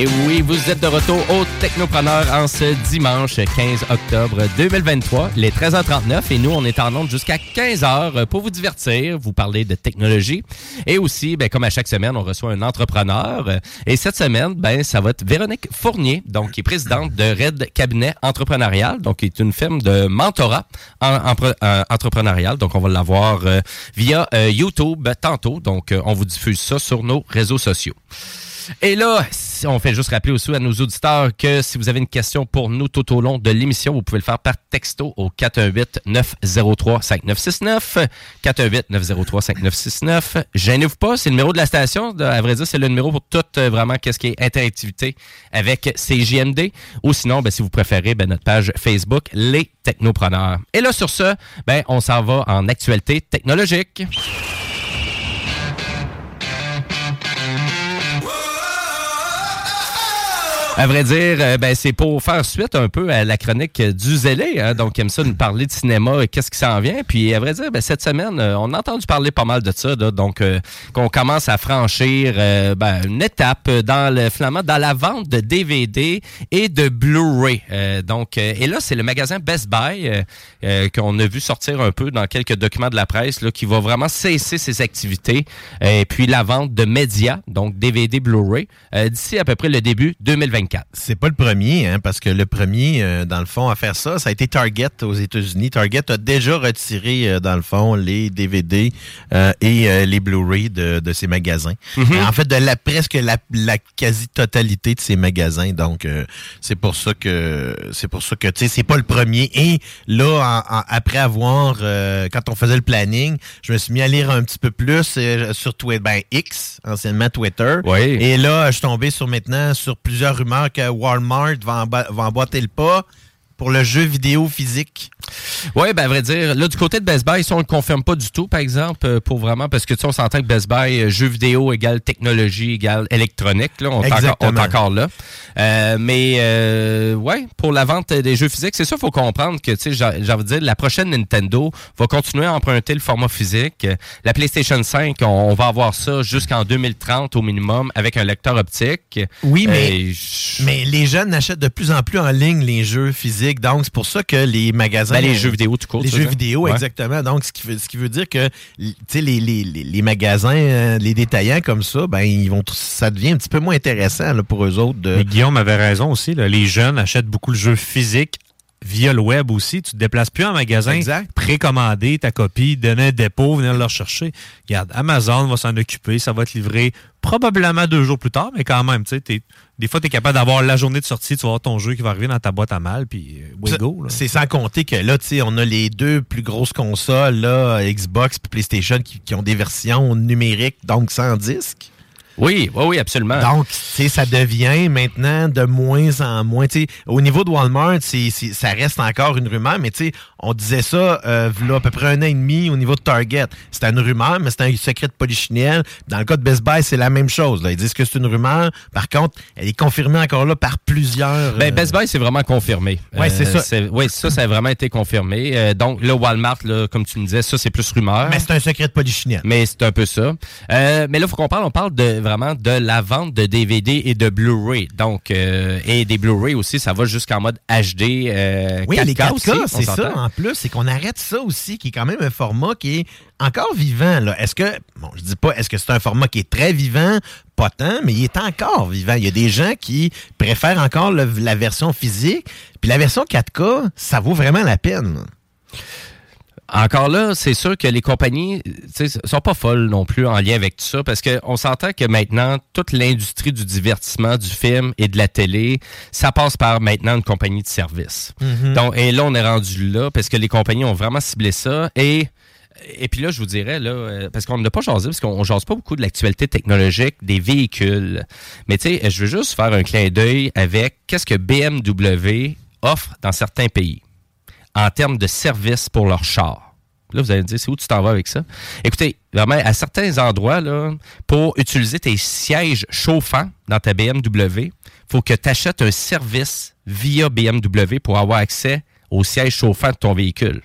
Et oui, vous êtes de retour au Technopreneur en ce dimanche 15 octobre 2023, les 13h39. Et nous, on est en onde jusqu'à 15h pour vous divertir, vous parler de technologie. Et aussi, ben, comme à chaque semaine, on reçoit un entrepreneur. Et cette semaine, ben, ça va être Véronique Fournier, donc qui est présidente de Red Cabinet Entrepreneurial, donc qui est une firme de mentorat en, en- en- entrepreneurial. Donc, on va l'avoir euh, via euh, YouTube tantôt. Donc, euh, on vous diffuse ça sur nos réseaux sociaux. Et là, on fait juste rappeler aussi à nos auditeurs que si vous avez une question pour nous tout au long de l'émission, vous pouvez le faire par texto au 418-903-5969. 418-903-5969. Gênez-vous pas, c'est le numéro de la station. À vrai dire, c'est le numéro pour tout euh, vraiment qu'est-ce qui est interactivité avec CJMD. Ou sinon, ben, si vous préférez, ben, notre page Facebook, Les Technopreneurs. Et là, sur ce, ben, on s'en va en actualité technologique. À vrai dire, euh, ben, c'est pour faire suite un peu à la chronique du Zélé. Hein, donc, aime ça nous parler de cinéma et qu'est-ce qui s'en vient. Puis, à vrai dire, ben, cette semaine, euh, on a entendu parler pas mal de ça. donc, euh, qu'on commence à franchir ben, une étape dans le finalement dans la vente de DVD et de Blu-ray. Donc, et là, c'est le magasin Best Buy qu'on a vu sortir un peu dans quelques documents de la presse là, qui va vraiment cesser ses activités. Et puis, la vente de médias, donc DVD, Blu-ray, d'ici à peu près le début 2024. C'est pas le premier, hein, parce que le premier, euh, dans le fond, à faire ça, ça a été Target aux États-Unis. Target a déjà retiré, euh, dans le fond, les DVD euh, et euh, les Blu-ray de, de ces magasins. Mhm. Euh, En fait, de la presque la, la quasi-totalité de ces magasins. Donc, euh, c'est pour ça que c'est pour ça que tu sais, c'est pas le premier. Et là, en- en- après avoir, euh, quand on faisait le planning, je me suis mis à lire un petit peu plus sur Twitter, ben X, anciennement Twitter. Oui. Et là, je suis tombé sur maintenant sur plusieurs rumeurs que Walmart va, emboîter le pas pour le jeu vidéo physique. Oui, ben à vrai dire, là, du côté de Best Buy, ça, on ne le confirme pas du tout, par exemple, euh, pour vraiment, parce que tu sais, on s'entend que Best Buy, euh, jeux vidéo égale technologie égale électronique, là, on est encore, là. Euh, mais, euh, ouais, pour la vente des jeux physiques, c'est ça, il faut comprendre que, tu sais, j'ai envie de dire, la prochaine Nintendo va continuer à emprunter le format physique. La PlayStation 5, on, on va avoir ça jusqu'en 2030 au minimum avec un lecteur optique. Oui, mais, mais les jeunes achètent de plus en plus en ligne les jeux physiques. Donc, c'est pour ça que les magasins. Ben, les jeux vidéo, tout court, Les jeux dire? vidéo, Ouais. exactement. Donc, ce qui, veut, ce qui veut dire que tu sais, les, les, les, magasins, euh, les détaillants comme ça, ben, ils vont, ça devient un petit peu moins intéressant là, pour eux autres. De... Mais Guillaume avait raison aussi. là. Les jeunes achètent beaucoup le jeu physique via le web aussi. Tu te déplaces plus en magasin, Exact. précommander ta copie, donner un dépôt, venir le rechercher. Regarde, Amazon va s'en occuper, ça va être livré probablement deux jours plus tard, mais quand même, tu sais, des fois, tu es capable d'avoir la journée de sortie, tu vas avoir ton jeu qui va arriver dans ta boîte à mal, puis euh, Ça- go. là. C'est sans compter que là, tu sais, on a les deux plus grosses consoles, là, Xbox et PlayStation, qui, qui ont des versions numériques, donc sans disque. Oui, oui, oui, absolument. Donc, tu sais, ça devient maintenant de moins en moins. Tu sais, au niveau de Walmart, c'est, c'est- ça reste encore une rumeur, mais tu sais, on disait ça euh, v'là à peu près un an et demi au niveau de Target. C'était une rumeur, mais c'était un secret de polichinelle. Dans le cas de Best Buy, c'est la même chose. Là. Ils disent que c'est une rumeur. Par contre, elle est confirmée encore là par plusieurs. Ben, euh, Best Buy, c'est vraiment confirmé. Ouais, c'est ça. Oui, ça, ça a vraiment été confirmé. Euh, donc, le Walmart, là, comme tu me disais, ça, c'est plus rumeur. Mais c'est un secret de polichinelle. Mais c'est un peu ça. Euh, mais là, il faut qu'on parle, on parle de vraiment de la vente de DVD et de Blu-ray. Donc, euh, et des Blu-ray aussi, ça va jusqu'en mode HD. Euh, Oui, 4K les 4K, aussi, on c'est ça en plus, c'est qu'on arrête ça aussi, qui est quand même un format qui est encore vivant. là. Est-ce que, bon, je dis pas, est-ce que c'est un format qui est très vivant? Pas tant, mais il est encore vivant. Il y a des gens qui préfèrent encore le- la version physique, puis la version 4K, ça vaut vraiment la peine. Encore là, c'est sûr que les compagnies sont pas folles non plus en lien avec tout ça parce qu'on s'entend que maintenant, toute l'industrie du divertissement, du film et de la télé, ça passe par maintenant une compagnie de service. Mhm. Donc, et là, on est rendu là parce que les compagnies ont vraiment ciblé ça et et puis là, je vous dirais, là, euh, parce qu'on n'a pas jasé, parce qu'on ne jase pas beaucoup de l'actualité technologique des véhicules. Mais tu sais, je veux juste faire un clin d'œil avec qu'est-ce que BMW offre dans certains pays en termes de services pour leurs chars. Là, vous allez me dire, c'est où tu t'en vas avec ça? Écoutez, vraiment, à certains endroits, là, pour utiliser tes sièges chauffants dans ta BMW, faut que tu achètes un service via BMW pour avoir accès aux sièges chauffants de ton véhicule.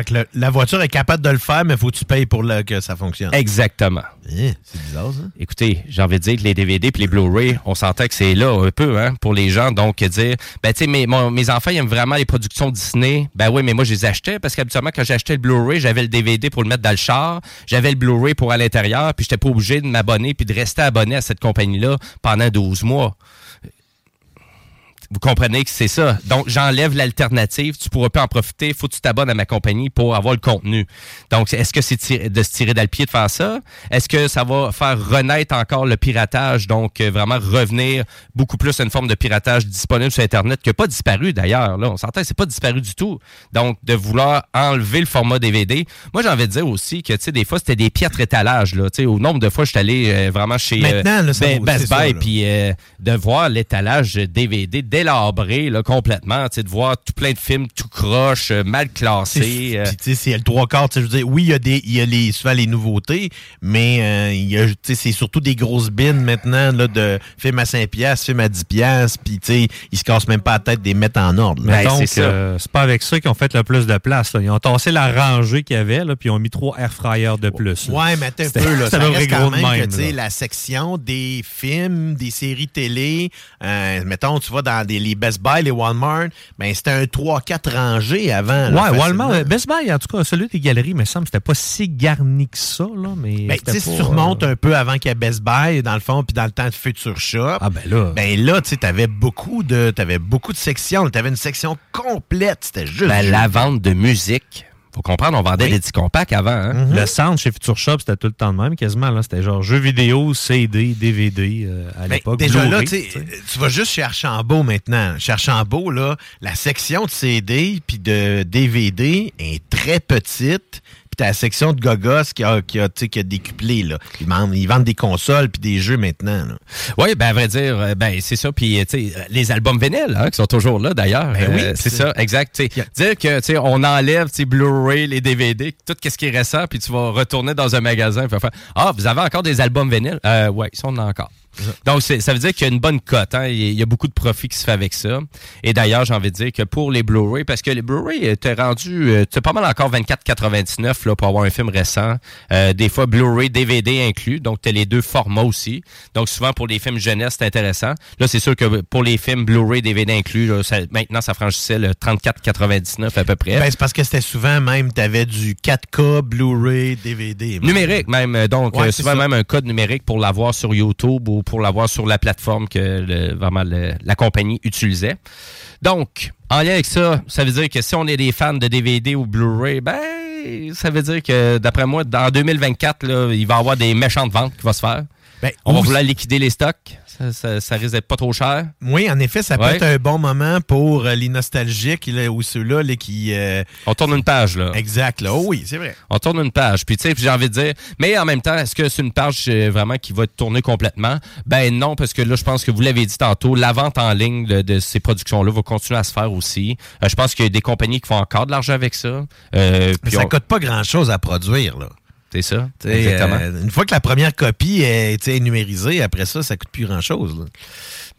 Fait que le- la voiture est capable de le faire, mais faut que tu payes pour le- que ça fonctionne. Exactement. Eh, c'est bizarre, ça. Écoutez, j'ai envie de dire que les DVD et les Blu-ray, on s'entend que c'est là un peu hein, pour les gens. Donc, dire, ben, tu sais, mes, mon- mes enfants, ils aiment vraiment les productions Disney. Ben oui, mais moi, je les achetais parce qu'habituellement, quand j'achetais le Blu-ray, j'avais le DVD pour le mettre dans le char. J'avais le Blu-ray pour à l'intérieur. Puis, j'étais pas obligé de m'abonner puis de rester abonné à cette compagnie-là pendant 12 mois. Vous comprenez que c'est ça. Donc, j'enlève l'alternative. Tu pourras pas en profiter. faut que tu t'abonnes à ma compagnie pour avoir le contenu. Donc, est-ce que c'est de se tirer dans le pied de faire ça? Est-ce que ça va faire renaître encore le piratage? Donc, euh, vraiment revenir beaucoup plus à une forme de piratage disponible sur Internet qui n'a pas disparu d'ailleurs. Là, on s'entend, c'est pas disparu du tout. Donc, de vouloir enlever le format DVD. Moi, j'ai envie de dire aussi que, tu sais, des fois, c'était des piètres étalages. Là, tu sais, au nombre de fois, je suis allé euh, vraiment chez euh, Maintenant, là, ça Ben- vaut- Best Buy, puis euh, de voir l'étalage DVD dès délabré là, complètement, de voir tout plein de films tout croche, euh, mal classés. euh. Puis, tu sais, c'est le trois quarts. Je veux dire, oui, il y a, des, il y a les, souvent les nouveautés, mais euh, c'est surtout des grosses bines maintenant là, de films à 5 piastres, films à 10 piastres, puis tu sais, ils se cassent même pas la tête des mettre en ordre. Mais donc, euh, c'est pas avec ça qu'ils ont fait le plus de place. là. Ils ont tassé la rangée qu'il y avait, là, puis ils ont mis trois air fryers de plus. là. Ouais, mais attends un peu, là. Ça près reste quand même, que, la section des films, des séries télé, euh, mettons, tu vas dans des, les Best Buy, les Walmart, ben c'était un 3-4 rangées avant. là, Ouais, facilement. Walmart, Best Buy, en tout cas, celui des galeries, me semble, c'était pas si garni que ça, là, mais. Ben, tu sais, si tu remontes euh, un peu avant qu'il y ait Best Buy, dans le fond, puis dans le temps de Future Shop. Ah, ben là. Ben là, tu sais, t'avais beaucoup de, t'avais beaucoup de sections. T'avais une section complète. C'était juste. Ben, la vente de musique. Faut comprendre, on vendait Oui. des petits compacts avant. Hein? Mhm. Le centre chez Future Shop, c'était tout le temps de même, quasiment. là. C'était genre jeux vidéo, CD, DVD euh, à l'époque. déjà là, Blu-ray, tu sais, tu vas juste chez Archambault maintenant. Chez Archambault, là, la section de CD puis de DVD est très petite. T'as la section de gogos qui a, qui a, qui a décuplé, là. Ils vendent, ils vendent des consoles puis des jeux maintenant. Oui, ben à vrai dire, euh, ben c'est ça. Puis euh, les albums vinyles, hein, qui sont toujours là d'ailleurs. Ben oui, Euh, c'est c'est- ça, exact. Sais, Dire que on enlève Blu-ray, les DVD, tout ce qui est récent, puis tu vas retourner dans un magasin, puis faire ah, vous avez encore des albums vinyles? Euh, Ouais, ça on en a encore. Donc, ça veut dire qu'il y a une bonne cote. Hein? Il y a- beaucoup de profit qui se fait avec ça. Et d'ailleurs, j'ai envie de dire que pour les Blu-ray, parce que les Blu-ray, euh, t'es rendu, euh, t'es pas mal encore 24,99 là, pour avoir un film récent. Euh, des fois, Blu-ray, DVD inclus. Donc, t'as les deux formats aussi. Donc, souvent, pour les films jeunesse, c'est intéressant. Là, c'est sûr que pour les films Blu-ray, DVD inclus, là, ça- maintenant, ça franchissait le 34,99 à peu près. Ben, c'est parce que c'était souvent même, t'avais du 4K, Blu-ray, DVD. Numérique même, donc Ouais, souvent même un code numérique pour l'avoir sur YouTube ou pour l'avoir sur la plateforme que le- vraiment le- la compagnie utilisait. Donc, en lien avec ça, ça veut dire que si on est des fans de DVD ou Blu-ray, ben ça veut dire que d'après moi, dans 2024, là, il va y avoir des méchantes ventes qui vont se faire. Ben, on va ou- vouloir liquider les stocks. Ça, ça- ça risque d'être pas trop cher. Oui, en effet, ça peut Ouais. être un bon moment pour euh, les nostalgiques là, ou ceux-là là, qui. euh, On tourne une page, là. Exact, là. Oh oui, c'est vrai. On tourne une page. Puis, tu sais, puis j'ai envie de dire, mais en même temps, est-ce que c'est une page euh, vraiment qui va tourner complètement? Ben non, parce que là, je pense que vous l'avez dit tantôt, la vente en ligne de, de ces productions-là va continuer à se faire aussi. Euh, je pense qu'il y a des compagnies qui font encore de l'argent avec ça. Euh, Mais puis ça on- coûte pas grand-chose à produire, là. C'est ça. Tu sais, Exactement. euh, une fois que la première copie est numérisée, après ça, ça coûte plus grand-chose.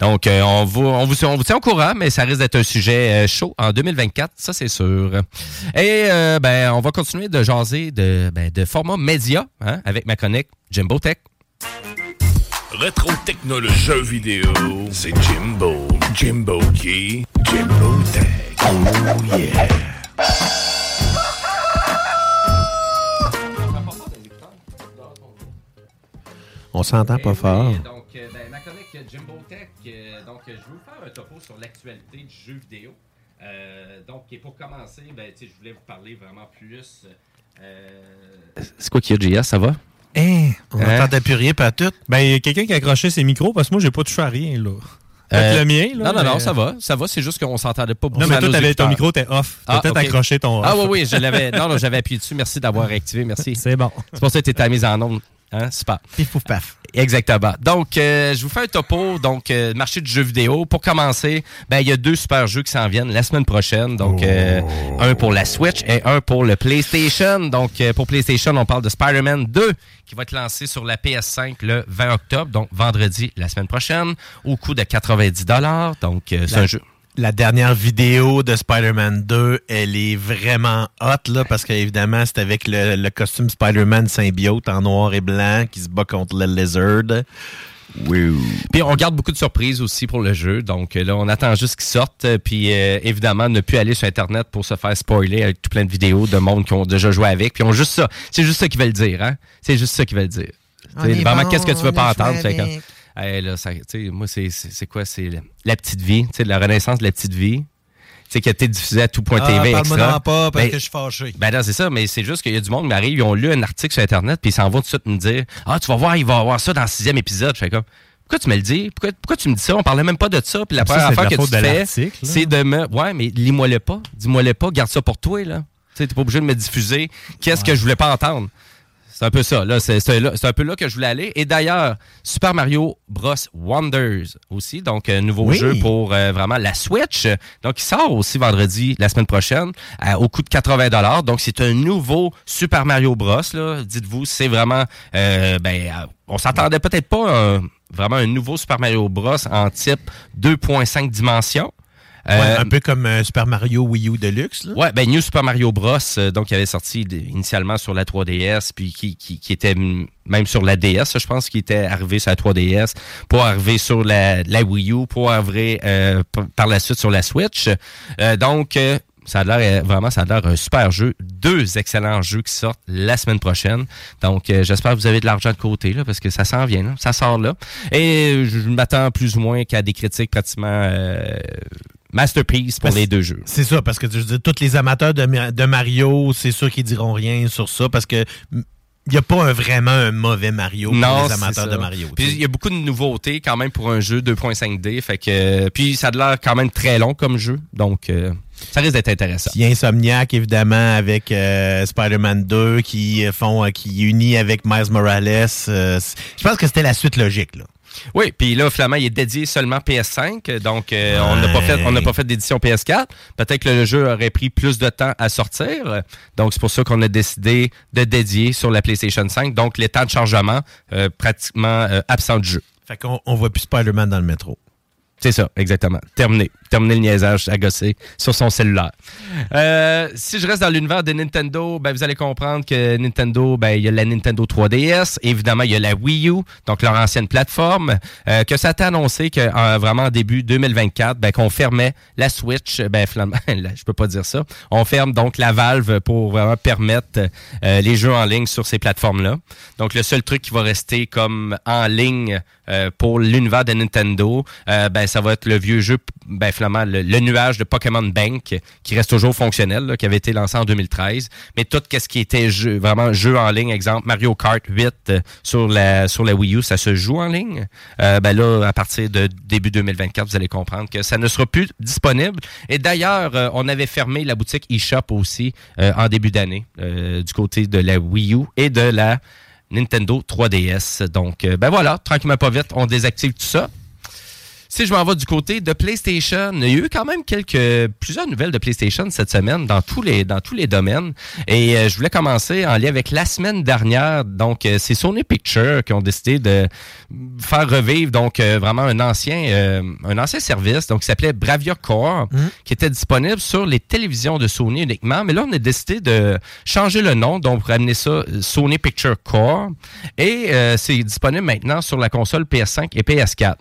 Donc, euh, on, vous, on, vous, on vous tient au courant, mais ça risque d'être un sujet euh, chaud en 2024, ça c'est sûr. Et euh, ben, on va continuer de jaser de, ben, de format média hein, avec ma chronique Jimbo Tech. Rétro technologie jeux vidéo, c'est Jimbo. Jimbo qui? Jimbo Tech. Oh yeah. On s'entend pas fort. Donc, euh, ben, ma chronique Jimbo Tech, euh, donc je vais vous faire un topo sur l'actualité du jeu vidéo. Euh, donc, et pour commencer, ben, tu sais, je voulais vous parler vraiment plus. euh, C'est quoi qui a, JS, ça va? Hein? On n'entendait plus rien, pas tout. Ben, il y a quelqu'un qui a accroché ses micros parce que moi, j'ai pas touché à rien, là. Peut-être Euh, le mien, là. Non, non, non, mais- ça va. Ça va, c'est juste qu'on s'entendait pas beaucoup. Non, mais à toi, nos t'avais- ton micro était off. T'as peut-être ok. accroché ton Ah oui, oui, je l'avais. Non, non, j'avais appuyé dessus. Merci d'avoir réactivé. Merci. C'est bon. C'est pour ça que tu étais mise en onde. Hein? Super. Pif, pouf, paf. Exactement. Donc, euh, je vous fais un topo. Donc, euh, marché du jeu vidéo. Pour commencer, ben il y a deux super jeux qui s'en viennent la semaine prochaine. Donc, euh, un pour la Switch et un pour le PlayStation. Donc, euh, pour PlayStation, on parle de Spider-Man 2 qui va être lancé sur la PS5 le 20 octobre, donc vendredi la semaine prochaine, au coût de 90 Donc, euh, c'est un jeu. La dernière vidéo de Spider-Man 2, elle est vraiment hot, là, parce qu'évidemment, c'est avec le, le costume Spider-Man symbiote en noir et blanc qui se bat contre le Lizard. Oui. Puis on garde beaucoup de surprises aussi pour le jeu. Donc là, on attend juste qu'il sorte. Puis euh, évidemment, ne plus aller sur Internet pour se faire spoiler avec tout plein de vidéos de monde qui ont déjà joué avec. Puis on juste ça. C'est juste ça qu'ils veulent dire, hein? C'est juste ça qu'ils veulent dire. Vraiment, bon, qu'est-ce que tu veux pas entendre? Hey, là, ça- moi, c'est- quoi? C'est la, petite vie, tu sais, la renaissance de la petite vie. Tu sais, qui a été diffusée à tout.tv. Ah, parle-moi pas, parce Ben, que je suis fâché. ben non, c'est ça, mais c'est juste qu'il y a du monde qui m'arrive, ils ont lu un article sur Internet, puis ils s'en vont tout de suite me dire Ah, tu vas voir, il va y avoir ça dans le sixième épisode. Je fais comme Pourquoi tu me le dis? Pourquoi, pourquoi tu me dis ça? On parlait même pas de ça. Puis la première affaire que tu fais, c'est de me. Ouais, mais lis-moi le pas. Dis-moi le pas, garde ça pour toi, là. Tu t'es pas obligé de me diffuser. Qu'est-ce que je voulais pas entendre? C'est un peu ça. Là, c'est, c'est un peu là que je voulais aller. Et d'ailleurs, Super Mario Bros. Wonders aussi, donc un nouveau Oui. jeu pour euh, vraiment la Switch. Donc, il sort aussi vendredi, la semaine prochaine, à- au coût de 80 Donc, c'est un nouveau Super Mario Bros. Là. Dites-vous, c'est vraiment... euh, ben, euh, on s'attendait peut-être pas à un- vraiment un nouveau Super Mario Bros. en type 2.5 dimensions. Ouais, Euh, un peu comme euh, Super Mario Wii U Deluxe. Là. Ouais, ben New Super Mario Bros, euh, donc qui avait sorti initialement sur la 3DS, puis qui, qui, qui était même sur la DS, je pense, qui était arrivé sur la 3DS, pour arriver sur la, la Wii U, pour arriver euh, par la suite sur la Switch. Euh, donc, euh, ça a l'air vraiment, ça a l'air un super jeu. Deux excellents jeux qui sortent la semaine prochaine. Donc, euh, j'espère que vous avez de l'argent de côté, là, parce que ça s'en vient, là. ça sort là. Et je m'attends plus ou moins qu'à des critiques pratiquement euh, masterpiece pour Parce- les deux jeux. C'est ça, parce que je dire, tous les amateurs de, Ma- de Mario, c'est sûr qu'ils diront rien sur ça, parce que il n'y a pas un- vraiment un mauvais Mario pour les amateurs de Mario. Puis il y a beaucoup de nouveautés quand même pour un jeu 2.5D. Fait que puis ça a l'air quand même très long comme jeu. Donc euh, ça risque d'être intéressant. Il y a Insomniac, évidemment, avec euh, Spider-Man 2, qui font, euh, qui unit avec Miles Morales. euh, je pense que c'était la suite logique, là. Oui, puis là, Flamand, il est dédié seulement PS5, donc euh, on n'a pas fait, fait d'édition PS4. Peut-être que le jeu aurait pris plus de temps à sortir, donc c'est pour ça qu'on a décidé de dédier sur la PlayStation 5. Donc les temps de chargement euh, pratiquement euh, absent du jeu. Fait qu'on on voit plus Spider-Man dans le métro. C'est ça, exactement. Terminé. Terminé le niaisage gosser sur son cellulaire. Euh, si je reste dans l'univers de Nintendo, ben, vous allez comprendre que Nintendo, ben, il y a la Nintendo 3DS. Évidemment, il y a la Wii U, donc leur ancienne plateforme, euh, que ça a été annoncé que euh, vraiment en début 2024, ben, qu'on fermait la Switch. Ben, finalement, je peux pas dire ça. On ferme donc la valve pour vraiment permettre euh, les jeux en ligne sur ces plateformes-là. Donc, le seul truc qui va rester comme en ligne euh, pour l'univers de Nintendo, euh, ben, ça va être le vieux jeu, ben, finalement, le, nuage de Pokémon Bank, qui reste toujours fonctionnel, qui avait été lancé en 2013. Mais tout ce qui était vraiment jeu en ligne, exemple Mario Kart 8 euh, sur la sur la Wii U, ça se joue en ligne. Ben là, à partir de début 2024, vous allez comprendre que ça ne sera plus disponible. Et d'ailleurs, on avait fermé la boutique eShop aussi en début d'année du côté de la Wii U et de la Nintendo 3DS. Donc, euh, ben voilà, tranquillement pas vite, on désactive tout ça. Si je m'en vais du côté de PlayStation, il y a eu quand même quelques plusieurs nouvelles de PlayStation cette semaine dans tous les dans tous les domaines. Et euh, je voulais commencer en lien avec la semaine dernière. Donc, euh, c'est Sony Pictures qui ont décidé de faire revivre donc euh, vraiment un ancien euh, un ancien service donc qui s'appelait Bravia Core, qui était disponible sur les télévisions de Sony uniquement. Mais là, on a décidé de changer le nom, donc pour amener ça Sony Picture Core. Et euh, c'est disponible maintenant sur la console PS5 et PS4.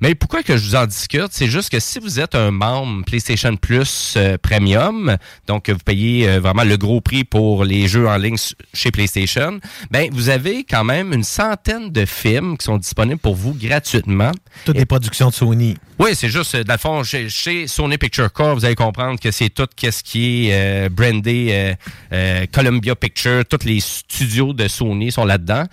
Mais pourquoi que je vous en discute, c'est juste que si vous êtes un membre PlayStation Plus euh, Premium, donc que vous payez euh, vraiment le gros prix pour les jeux en ligne chez PlayStation, ben vous avez quand même une centaine de films qui sont disponibles pour vous gratuitement. Toutes les productions de Sony. Oui, c'est juste, euh, dans le fond, chez, chez Sony Picture Core, vous allez comprendre que c'est tout ce qui est euh, brandé Columbia Picture, tous les studios de Sony sont là-dedans.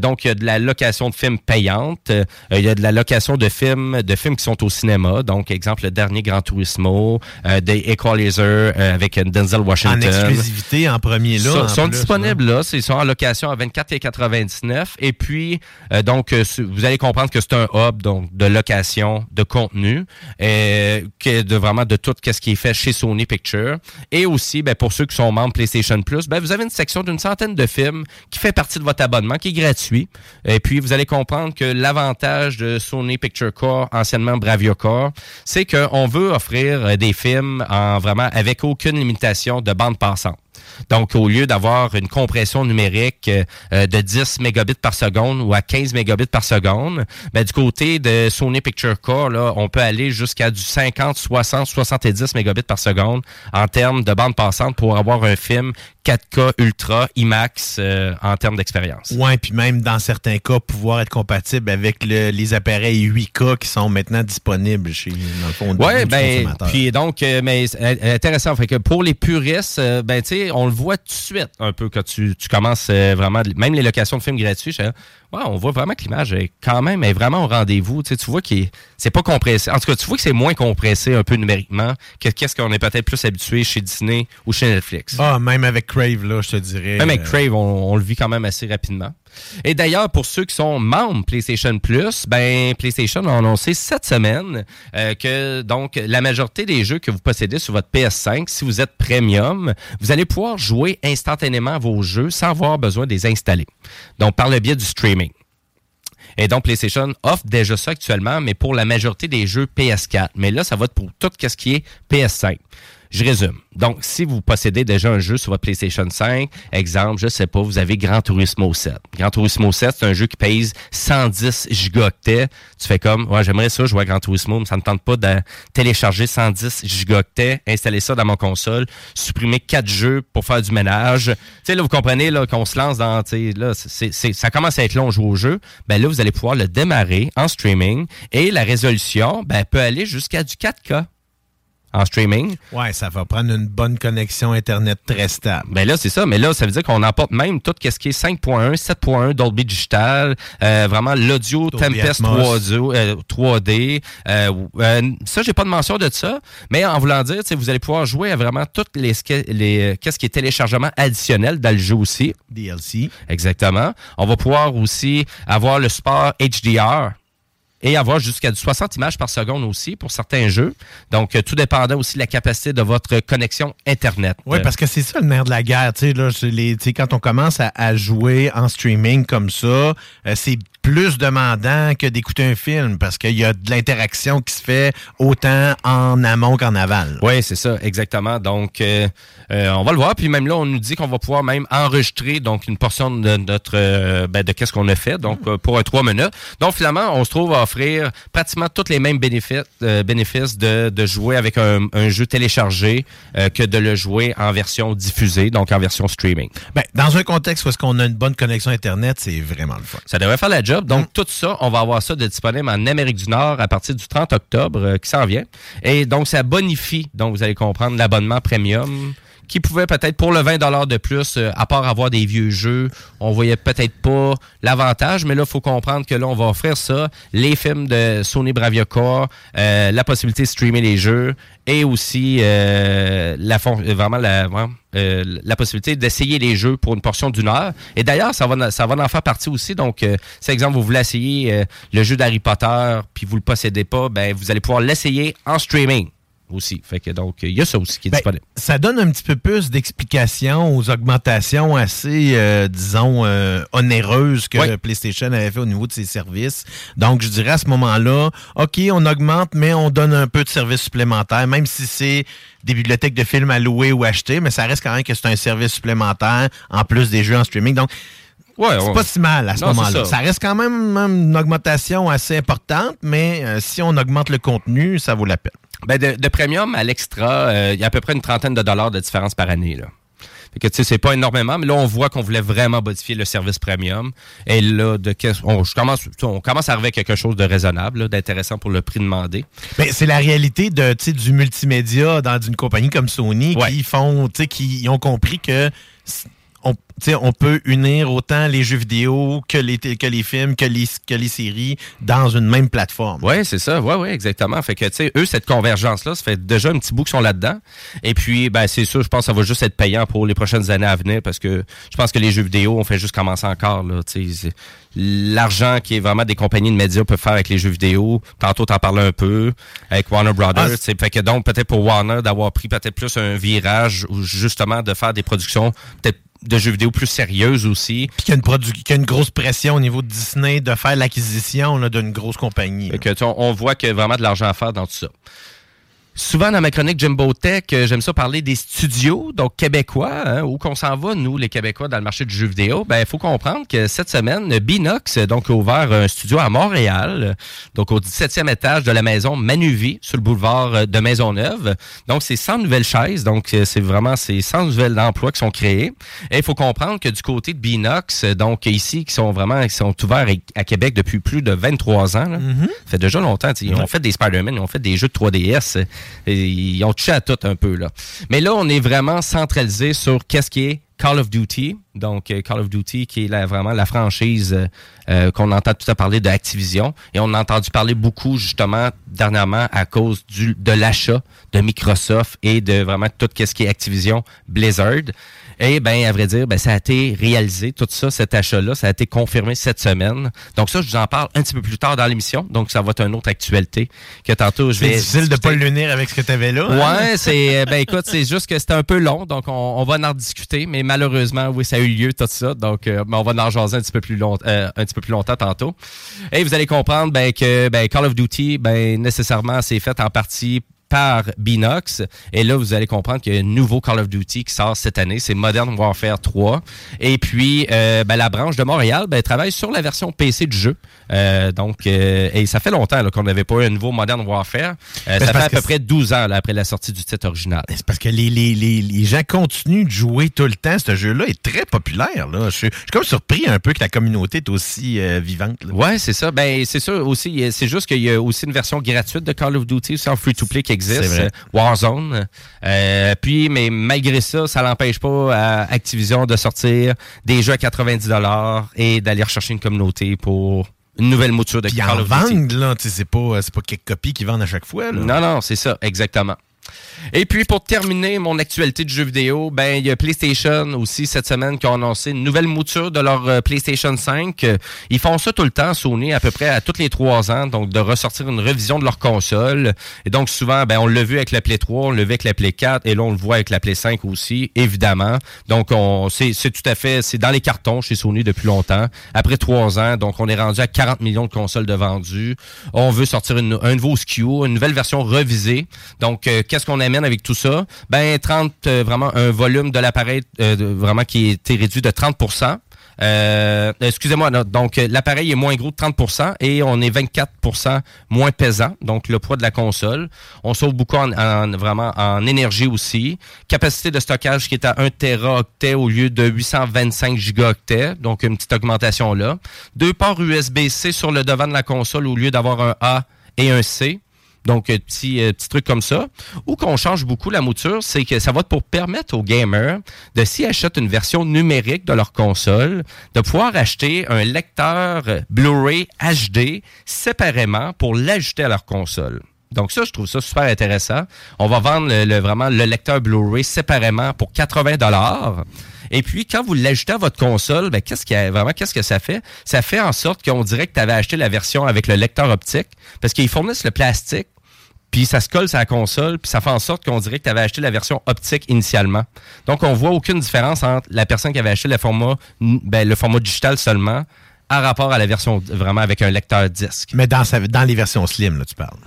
Donc, il y a de la location de films payante, il y a de la location de films de films qui sont au cinéma. Donc, exemple, le dernier Gran Turismo, euh, The Equalizer euh, avec Denzel Washington. En exclusivité, en premier là. Sont, en sont plus, disponibles là, ils sont en location à 24,99 et puis euh, donc euh, vous allez comprendre que c'est un hub donc de location de contenu que de vraiment de tout ce qui est fait chez Sony Picture et aussi ben, pour ceux qui sont membres PlayStation Plus, ben vous avez une section d'une centaine de films qui fait partie de votre abonnement qui est gratuit et puis vous allez comprendre que l'avantage de Sony Picture Core anciennement Bravia Core, c'est qu'on veut offrir euh, des films en vraiment avec aucune limitation de bande passante. Donc, au lieu d'avoir une compression numérique euh, euh, de 10 mégabits par seconde ou à 15 mégabits par seconde, ben, du côté de Sony Picture Core, là, on peut aller jusqu'à du 50, 60, 70 mégabits par seconde en termes de bande passante pour avoir un film 4K Ultra IMAX euh, en termes d'expérience. Ouais, puis même dans certains cas, pouvoir être compatible avec le- les appareils 8K qui sont maintenant disponibles chez, dans le fond, Ouais, ben, puis donc, euh, mais intéressant. Fait que pour les puristes, ben, tu sais, sais, on le voit tout de suite un peu quand tu, tu commences euh, vraiment, même les locations de films gratuits, je on voit vraiment que l'image est quand même est vraiment au rendez-vous. Tu, sais, tu vois que c'est pas compressé. En tout cas, tu vois que c'est moins compressé un peu numériquement que qu'est-ce qu'on est peut-être plus habitué chez Disney ou chez Netflix. Ah, même avec Crave, là, je te dirais. Même avec euh, Crave, on, on le vit quand même assez rapidement. Et d'ailleurs, pour ceux qui sont membres PlayStation Plus, ben PlayStation a annoncé cette semaine euh, que donc la majorité des jeux que vous possédez sur votre PS5, si vous êtes premium, vous allez pouvoir jouer instantanément vos jeux sans avoir besoin de les installer. Donc par le biais du streaming. Et donc, PlayStation offre déjà ça actuellement, mais pour la majorité des jeux PS4. Mais là, ça va être pour tout ce qui est PS5. Je résume. Donc, si vous possédez déjà un jeu sur votre PlayStation 5, exemple, je sais pas, vous avez Gran Turismo 7. Gran Turismo 7, c'est un jeu qui pèse 110 gigaoctets. Tu fais comme, ouais, j'aimerais ça jouer à Gran Turismo, mais ça ne tente pas de télécharger 110 gigaoctets, installer ça dans mon console, supprimer quatre jeux pour faire du ménage. Tu sais, là, vous comprenez, là, qu'on se lance dans, ça commence à être long jouer au jeu. Ben là, vous allez pouvoir le démarrer en streaming et la résolution, ben, peut aller jusqu'à du 4K en streaming. Ouais, ça va prendre une bonne connexion Internet très stable. Ben là, c'est ça. Mais là, ça veut dire qu'on emporte même tout ce qui est 5.1, 7.1, Dolby Digital, euh, vraiment l'audio Tempest Atmos. 3D. euh, 3D euh, euh, ça, j'ai pas de mention de ça. Mais en voulant dire, vous allez pouvoir jouer à vraiment toutes les, les euh, qu'est-ce qui est téléchargement additionnel dans le jeu aussi. DLC. Exactement. On va pouvoir aussi avoir le support HDR et avoir jusqu'à du 60 images par seconde aussi pour certains jeux. Donc, euh, tout dépendant aussi de la capacité de votre connexion Internet. Oui, parce que c'est ça le nerf de la guerre. Tu sais, là, les- tu sais, quand on commence à, à jouer en streaming comme ça, euh, c'est plus demandant que d'écouter un film parce qu'il y a de l'interaction qui se fait autant en amont qu'en aval. Oui, c'est ça, exactement. Donc, euh, euh, on va le voir. Puis même là, on nous dit qu'on va pouvoir même enregistrer donc une portion de notre euh, ben, de qu'est-ce qu'on a fait. Donc, euh, pour un trois minutes. Donc, finalement, on se trouve à offrir pratiquement tous les mêmes bénéfices, bénéfices de, de jouer avec un, un jeu téléchargé que de le jouer en version diffusée, donc en version streaming. Ben, dans un contexte où est-ce qu'on a une bonne connexion Internet, c'est vraiment le fun. Ça devrait faire la job. Donc, tout ça, on va avoir ça de disponible en Amérique du Nord à partir du 30 octobre euh, qui s'en vient. Et donc, ça bonifie, donc vous allez comprendre, l'abonnement premium qui pouvait peut-être pour le 20 de plus, euh, à part avoir des vieux jeux, on voyait peut-être pas l'avantage, mais là, il faut comprendre que là, on va offrir ça, les films de Sony Bravia Core, euh, la possibilité de streamer les jeux et aussi euh, la fon- vraiment la, vraiment, euh, la possibilité d'essayer les jeux pour une portion d'une heure. Et d'ailleurs, ça va, en faire partie aussi. Donc, euh, si exemple, vous voulez essayer euh, le jeu d'Harry Potter, puis vous le possédez pas, ben vous allez pouvoir l'essayer en streaming aussi. Fait que donc, il y a ça aussi qui est Ben, disponible. ça donne un petit peu plus d'explications aux augmentations assez, euh, disons, euh, onéreuses que PlayStation avait fait au niveau de ses services. Donc, je dirais à ce moment-là, OK, on augmente, mais on donne un peu de services supplémentaires, même si c'est des bibliothèques de films à louer ou acheter, mais ça reste quand même que c'est un service supplémentaire en plus des jeux en streaming. Donc, Ouais, c'est pas si mal à ce moment-là. ça. Ça. reste quand même même une augmentation assez importante, mais euh, si on augmente le contenu, ça vaut la peine. Ben de, de premium à l'extra, euh, il y a à peu près une trentaine de dollars de différence par année. Là. Fait que tu sais, c'est pas énormément, mais là, on voit qu'on voulait vraiment modifier le service premium. Et là, de on, je commence, on commence à arriver à quelque chose de raisonnable, d'intéressant pour le prix demandé. Ben, c'est la réalité de, du multimédia dans une compagnie comme Sony qui font, qui ont compris que on, tu sais, on peut unir autant les jeux vidéo que les, que les films, que les, que les séries dans une même plateforme. Oui, c'est ça. Oui, oui, exactement. Fait que, tu sais, eux, cette convergence-là, ça fait déjà un petit bout qu'ils sont là-dedans. Et puis, ben, c'est sûr, je pense que ça va juste être payant pour les prochaines années à venir parce que je pense que les jeux vidéo, on fait juste commencer encore, là. Tu sais, c'est- l'argent qui est vraiment des compagnies de médias peuvent faire avec les jeux vidéo. Tantôt, t'en parlais un peu avec Warner Brothers. Ah, fait que donc, peut-être pour Warner, d'avoir pris peut-être plus un virage ou justement de faire des productions peut-être de jeux vidéo plus sérieuses aussi. Puis qu'il y, a une produ- qu'il y a une grosse pression au niveau de Disney de faire l'acquisition d'une grosse compagnie. Que, on, on voit qu'il y a vraiment de l'argent à faire dans tout ça. Souvent dans ma chronique Jimbo Tech, euh, j'aime ça parler des studios, donc québécois, hein, où qu'on s'en va, nous, les Québécois, dans le marché du jeu vidéo. Ben, il faut comprendre que cette semaine, Binox donc, a ouvert un studio à Montréal, donc au 17e étage de la maison Manuvie, sur le boulevard euh, de Maisonneuve. Donc, c'est 100 nouvelles chaises, donc euh, c'est vraiment c'est 100 nouvelles emplois qui sont créés. Et il faut comprendre que du côté de Binox, donc ici, qui sont vraiment qui sont ouverts à Québec depuis plus de 23 ans, là. ça fait déjà longtemps. Ils ont fait des Spider-Man, ils ont fait des jeux de 3DS. Ils ont touché à tout un peu. là. Mais là, on est vraiment centralisé sur qu'est-ce qui est Call of Duty. Donc, euh, Call of Duty, qui est vraiment la franchise euh, euh, qu'on entend tout à parler de Activision. Et on a entendu parler beaucoup, justement, dernièrement, à cause de l'achat de Microsoft et de vraiment tout ce qui est Activision Blizzard. Et ben, à vrai dire, ben, ça a été réalisé, tout ça, cet achat-là, ça a été confirmé cette semaine. Donc ça, je vous en parle un petit peu plus tard dans l'émission. Donc ça va être une autre actualité que tantôt je C'est vais. difficile de pas l'unir avec ce que tu avais là. hein? Ouais, c'est ben écoute, c'est juste que c'était un peu long, donc on, on va en discuter, mais malheureusement, oui, ça a eu lieu tout ça, donc euh, mais on va en jaser un petit peu plus long, euh, un petit peu plus longtemps tantôt. Et vous allez comprendre ben, que ben, Call of Duty, ben nécessairement, c'est fait en partie par Binox. Et là, vous allez comprendre qu'il y a un nouveau Call of Duty qui sort cette année. C'est Modern Warfare 3. Et puis, euh, ben, la branche de Montréal ben, travaille sur la version PC du jeu. Euh, donc, euh, et ça fait longtemps qu'on n'avait pas eu un nouveau Modern Warfare. Ben, ça fait à peu près 12 ans là, après la sortie du titre original. C'est parce que les, les, les, les gens continuent de jouer tout le temps. Ce jeu-là est très populaire. Là. Je, suis, je suis comme surpris un peu que la communauté est aussi vivante. là. Ouais, c'est ça. Ben, c'est ça aussi. C'est juste qu'il y a aussi une version gratuite de Call of Duty, aussi en free-to-play qui existe. Euh, Warzone. Euh, puis, mais malgré ça, ça l'empêche pas à Activision de sortir des jeux à 90 et d'aller rechercher une communauté pour une nouvelle mouture de Puis Call en of Duty. vendent, là. tu sais, C'est pas, c'est pas quelques copies qu'ils vendent à chaque fois. Là. Non, non, c'est ça, exactement. Et puis, pour terminer mon actualité de jeux vidéo, ben, il y a PlayStation aussi cette semaine qui a annoncé une nouvelle mouture de leur euh, PlayStation 5. Euh, Ils font ça tout le temps, Sony, à peu près à tous les trois ans, donc de ressortir une révision de leur console. Et donc, souvent, ben, on l'a vu avec la Play 3, on l'a vu avec la Play 4, et là, on le voit avec la Play 5 aussi, évidemment. Donc, on, c'est, tout à fait, c'est dans les cartons chez Sony depuis longtemps. Après trois ans, donc, on est rendu à 40 millions de consoles de vendues. On veut sortir une- un nouveau SKU, une nouvelle version revisée. Donc, euh, qu'est-ce qu'on amène avec tout ça? Ben, 30, euh, vraiment, un volume de l'appareil, euh, vraiment, qui été réduit de 30% euh, excusez-moi, donc euh, l'appareil est moins gros de 30% et on est 24% moins pesant, donc le poids de la console. On sauve beaucoup en, en- vraiment en énergie aussi. Capacité de stockage qui est à 1 teraoctet au lieu de 825 gigaoctets, donc une petite augmentation là. Deux ports USB-C sur le devant de la console au lieu d'avoir un A et un C. Donc, euh, petit, euh, petit truc comme ça. Ou qu'on change beaucoup la mouture, c'est que ça va pour permettre aux gamers de, s'ils achètent une version numérique de leur console, de pouvoir acheter un lecteur Blu-ray HD séparément pour l'ajouter à leur console. Donc ça, je trouve ça super intéressant. On va vendre vraiment le lecteur Blu-ray séparément pour 80 dollars. Et puis, quand vous l'ajoutez à votre console, ben, qu'est-ce qui a- vraiment, qu'est-ce que ça fait? Ça fait en sorte qu'on dirait que tu avais acheté la version avec le lecteur optique, parce qu'ils fournissent le plastique, puis ça se colle sur la console, puis ça fait en sorte qu'on dirait que tu avais acheté la version optique initialement. Donc, on voit aucune différence entre la personne qui avait acheté le format, ben, le format digital seulement, à rapport à la version vraiment avec un lecteur disque. Mais dans, sa- dans les versions slim, là, tu parles.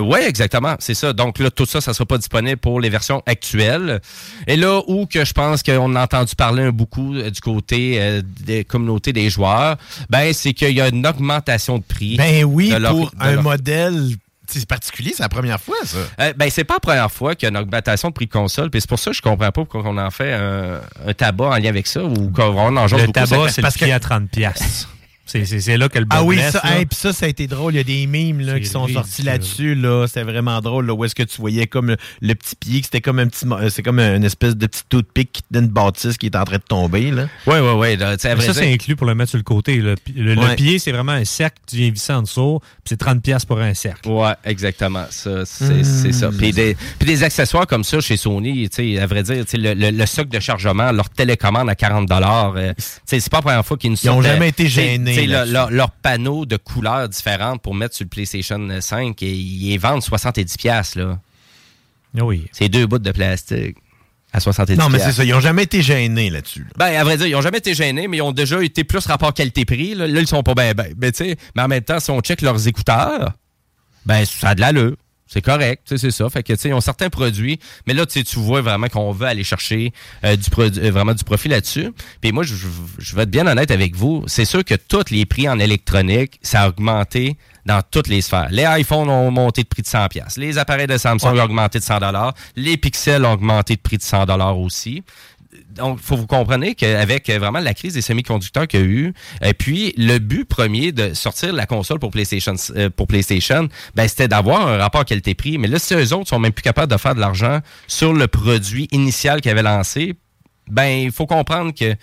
Oui, exactement, c'est ça. Donc là, tout ça, ça sera pas disponible pour les versions actuelles. Et là où que je pense qu'on a entendu parler un beaucoup euh, du côté euh, des communautés des joueurs, ben c'est qu'il y a une augmentation de prix. Ben oui, leur- pour un leur- modèle c'est particulier, c'est la première fois, ça. Euh, ben, c'est pas la première fois qu'il y a une augmentation de prix de console, puis c'est pour ça que je comprends pas pourquoi on en fait un, un tabac en lien avec ça, ou qu'on en jase Le beaucoup. tabac, c'est le prix à 30 piastres. C'est c'est- c'est là que le Ah oui, ça, là. hey, puis ça, ça a été drôle. Il y a des mimes là, qui sont sortis là-dessus. Là. C'était vraiment drôle. Là, où est-ce que tu voyais comme le, le petit pied, que c'était comme un petit euh, c'est comme une espèce de petit toothpick qui tenait une bâtisse qui est en train de tomber. Là. Ouais, ouais, ouais. là, tu sais, à vrai Ça, c'est inclus pour le mettre sur le côté. Le, pied, c'est vraiment un cercle, tu viens visser en dessous, puis c'est 30$ piastres pour un cercle. Ouais, exactement. Ça, c'est ça. Puis des, puis des accessoires comme ça chez Sony, tu sais, à vrai dire, tu sais, le, le, le socle de chargement, leur télécommande à 40 dollars, euh, tu sais, c'est pas la première fois qu'ils nous Ils ont sortent, jamais euh, été gênés tu sais, le- là-dessus. leur, leur panneau de couleurs différentes pour mettre sur le PlayStation 5, et ils vendent 70 pièces là. Oui. C'est deux bouts de plastique à 70 Non, mais c'est ça. Ils ont jamais été gênés là-dessus. là. Ben, à vrai dire, ils ont jamais été gênés, mais ils ont déjà été plus rapport qualité-prix. Là, Là, ils sont pas bien, ben. Mais, tu sais, mais en même temps, si on check leurs écouteurs, ben, ça a de l'allure. C'est correct, c'est ça. Fait que, tu sais, ils ont certains produits, mais là, tu vois vraiment qu'on veut aller chercher euh, du euh, vraiment du profit là-dessus. Puis moi, je, vais être bien honnête avec vous. C'est sûr que tous les prix en électronique, ça a augmenté dans toutes les sphères. Les iPhones ont monté de prix de 100 pièces. Les appareils de Samsung Ouais. ont augmenté de 100 Les pixels ont augmenté de prix de 100 aussi donc, faut vous comprendre qu'avec euh, vraiment la crise des semi-conducteurs qu'il y a eu, et puis le but premier de sortir la console pour PlayStation, euh, pour PlayStation, ben, c'était d'avoir un rapport qualité-prix. Mais là, si eux autres sont même plus capables de faire de l'argent sur le produit initial qu'ils avaient lancé, ben, il faut comprendre que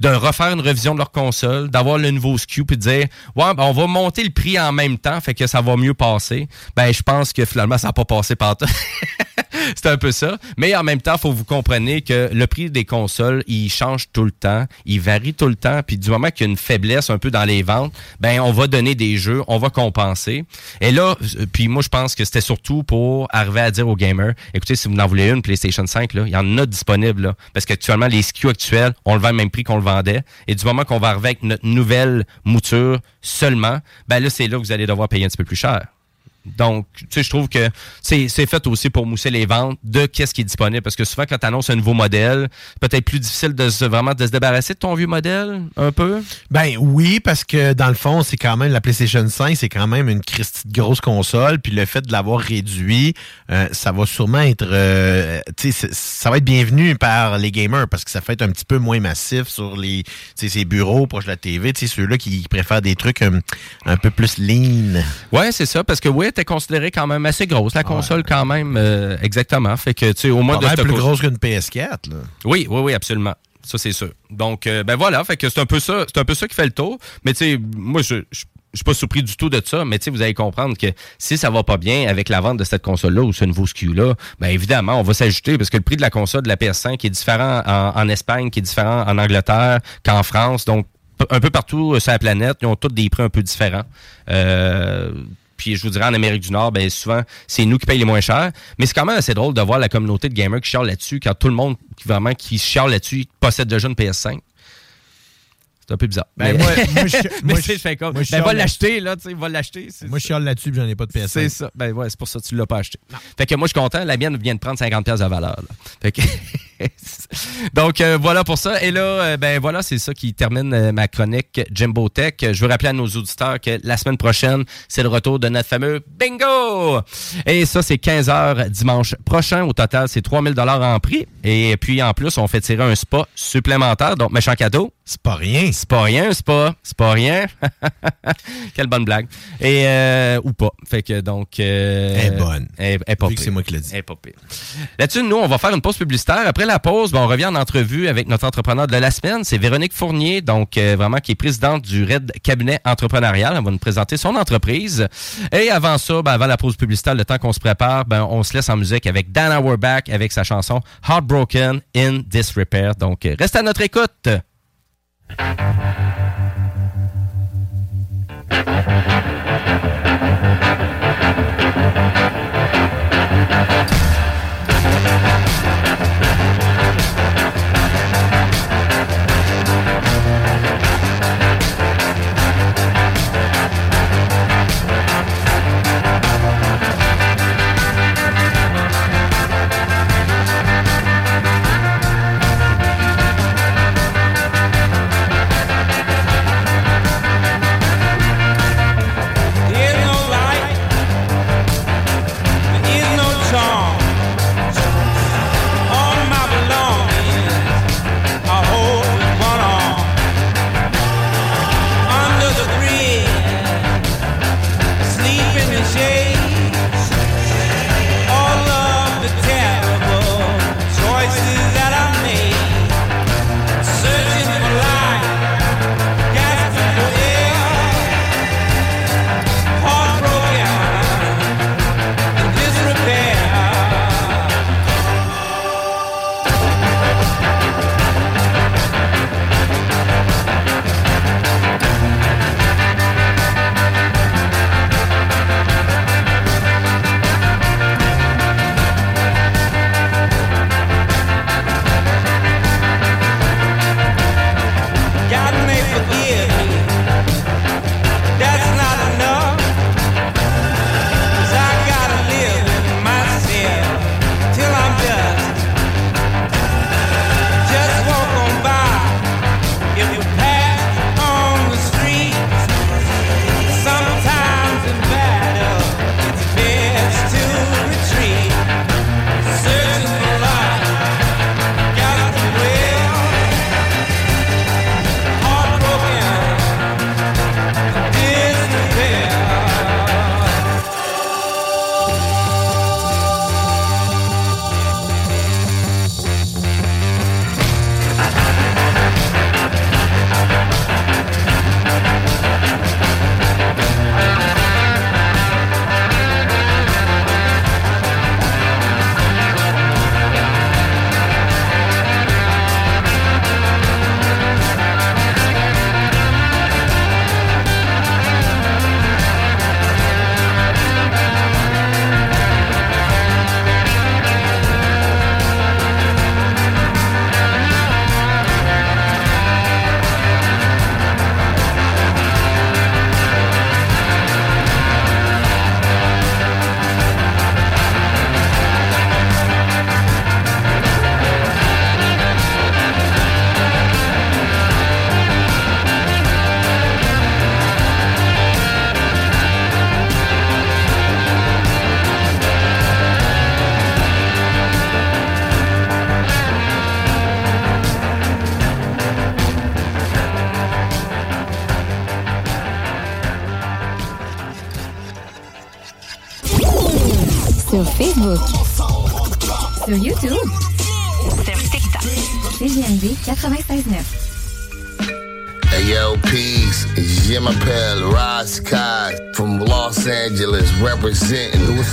de refaire une révision de leur console, d'avoir le nouveau SKU puis de dire ouais ben on va monter le prix en même temps fait que ça va mieux passer. Ben je pense que finalement ça n'a pas passé par c'est un peu ça. Mais en même temps, faut vous compreniez que le prix des consoles, il change tout le temps, il varie tout le temps. Puis du moment qu'il y a une faiblesse un peu dans les ventes, ben on va donner des jeux, on va compenser. Et là, euh, puis moi je pense que c'était surtout pour arriver à dire aux gamers, écoutez, si vous en voulez une PlayStation 5, là, il y en a disponible là, parce qu'actuellement les SKU actuels, on le vend au même prix qu'on le vendait. Et du moment qu'on va arriver avec notre nouvelle mouture seulement, ben là c'est là que vous allez devoir payer un petit peu plus cher. Donc, tu sais, je trouve que c'est fait aussi pour mousser les ventes de qu'est-ce qui est disponible. Parce que souvent, quand tu annonces un nouveau modèle, peut-être plus difficile de se, vraiment de se débarrasser de ton vieux modèle, un peu? Ben oui, parce que dans le fond, c'est quand même la PlayStation 5, c'est quand même une grosse console. Puis le fait de l'avoir réduit, euh, ça va sûrement être, euh, tu sais, ça va être bienvenu par les gamers parce que ça fait être un petit peu moins massif sur les, ces bureaux proches de la TV. Tu sais, ceux-là qui préfèrent des trucs euh, un peu plus lean. Ouais, c'est ça, parce que oui, t'es considéré quand même assez grosse, la console quand même, euh, exactement. Fait que, tu sais, au moins de plus grosse qu'une PS4, là. Oui, oui, oui, absolument. Ça, c'est sûr. Donc, euh, ben voilà, fait que c'est un peu ça, c'est un peu ça qui fait le tour. Mais tu sais, moi, je, je je suis pas surpris du tout de ça, mais tu sais, vous allez comprendre que si ça va pas bien avec la vente de cette console-là ou ce nouveau SKU-là, ben évidemment, on va s'ajouter parce que le prix de la console de la PS5 est différent en, en Espagne, qui est différent en Angleterre qu'en France. Donc, un peu partout sur la planète, ils ont tous des prix un peu différents. Euh, puis je vous dirais en Amérique du Nord, ben souvent c'est nous qui payons les moins chers. Mais c'est quand même assez drôle de voir la communauté de gamers qui chiale là-dessus, quand tout le monde qui vraiment qui chiale là-dessus possède déjà une PS5. C'est un peu bizarre. Ben, mais moi- moi, je- mais moi, tu sais, je- je fais comme. moi, je Ben, va l'acheter, là, tu sais, va l'acheter. Moi, je chiale là-dessus puis j'en ai pas de PS5. c'est ça. Ben ouais, c'est pour ça que tu l'as pas acheté. Fait que moi, je suis content. La mienne vient de prendre 50$ pièces de valeur. là. Fait que Donc, euh, voilà pour ça. Et là, euh, ben voilà, c'est ça qui termine euh, ma chronique Jimbo Tech. Je veux rappeler à nos auditeurs que la semaine prochaine, c'est le retour de notre fameux bingo! Et ça, c'est 15 heures dimanche prochain. Au total, c'est 3000 dollars en prix. Et puis, en plus, on fait tirer un spa supplémentaire. Donc, méchant cadeau. C'est pas rien. C'est pas rien, un spa. C'est pas rien. Quelle bonne blague. Et, euh, ou pas. Fait que, donc... Euh, Elle est bonne. Elle, elle est pas Vu que pire. c'est moi qui l'ai dit. Elle est pas pire. Là-dessus, nous, on va faire une pause publicitaire. Après la pause, ben, on revient en entrevue avec notre entrepreneur de la semaine. C'est Véronique Fournier, donc euh, vraiment qui est présidente du RED Cabinet Entrepreneurial. Elle va nous présenter son entreprise. Et avant ça, ben, avant la pause publicitaire, le temps qu'on se prépare, ben, on se laisse en musique avec Dan Auerbach avec sa chanson Heartbroken in Disrepair. Donc, euh, reste à notre écoute.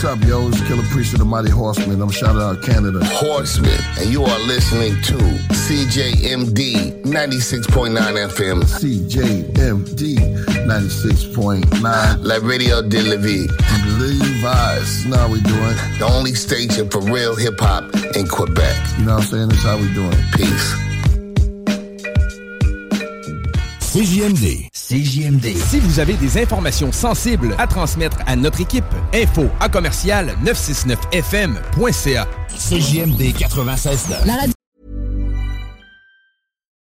What's up, yo? It's Killer Priest of the Mighty Horseman. I'm shouting out Canada. Horseman. And you are listening to CJMD 96.9 FM. CJMD 96.9. La Radio de la Vie. Levi's. You know how we doing. The only station for real hip hop in Quebec. You know what I'm saying? That's how we doing. Peace. CJMD. CJMD. Si vous avez des informations sensibles à transmettre à notre équipe, info à commercial 969fm.ca. CJMD 96. La radio.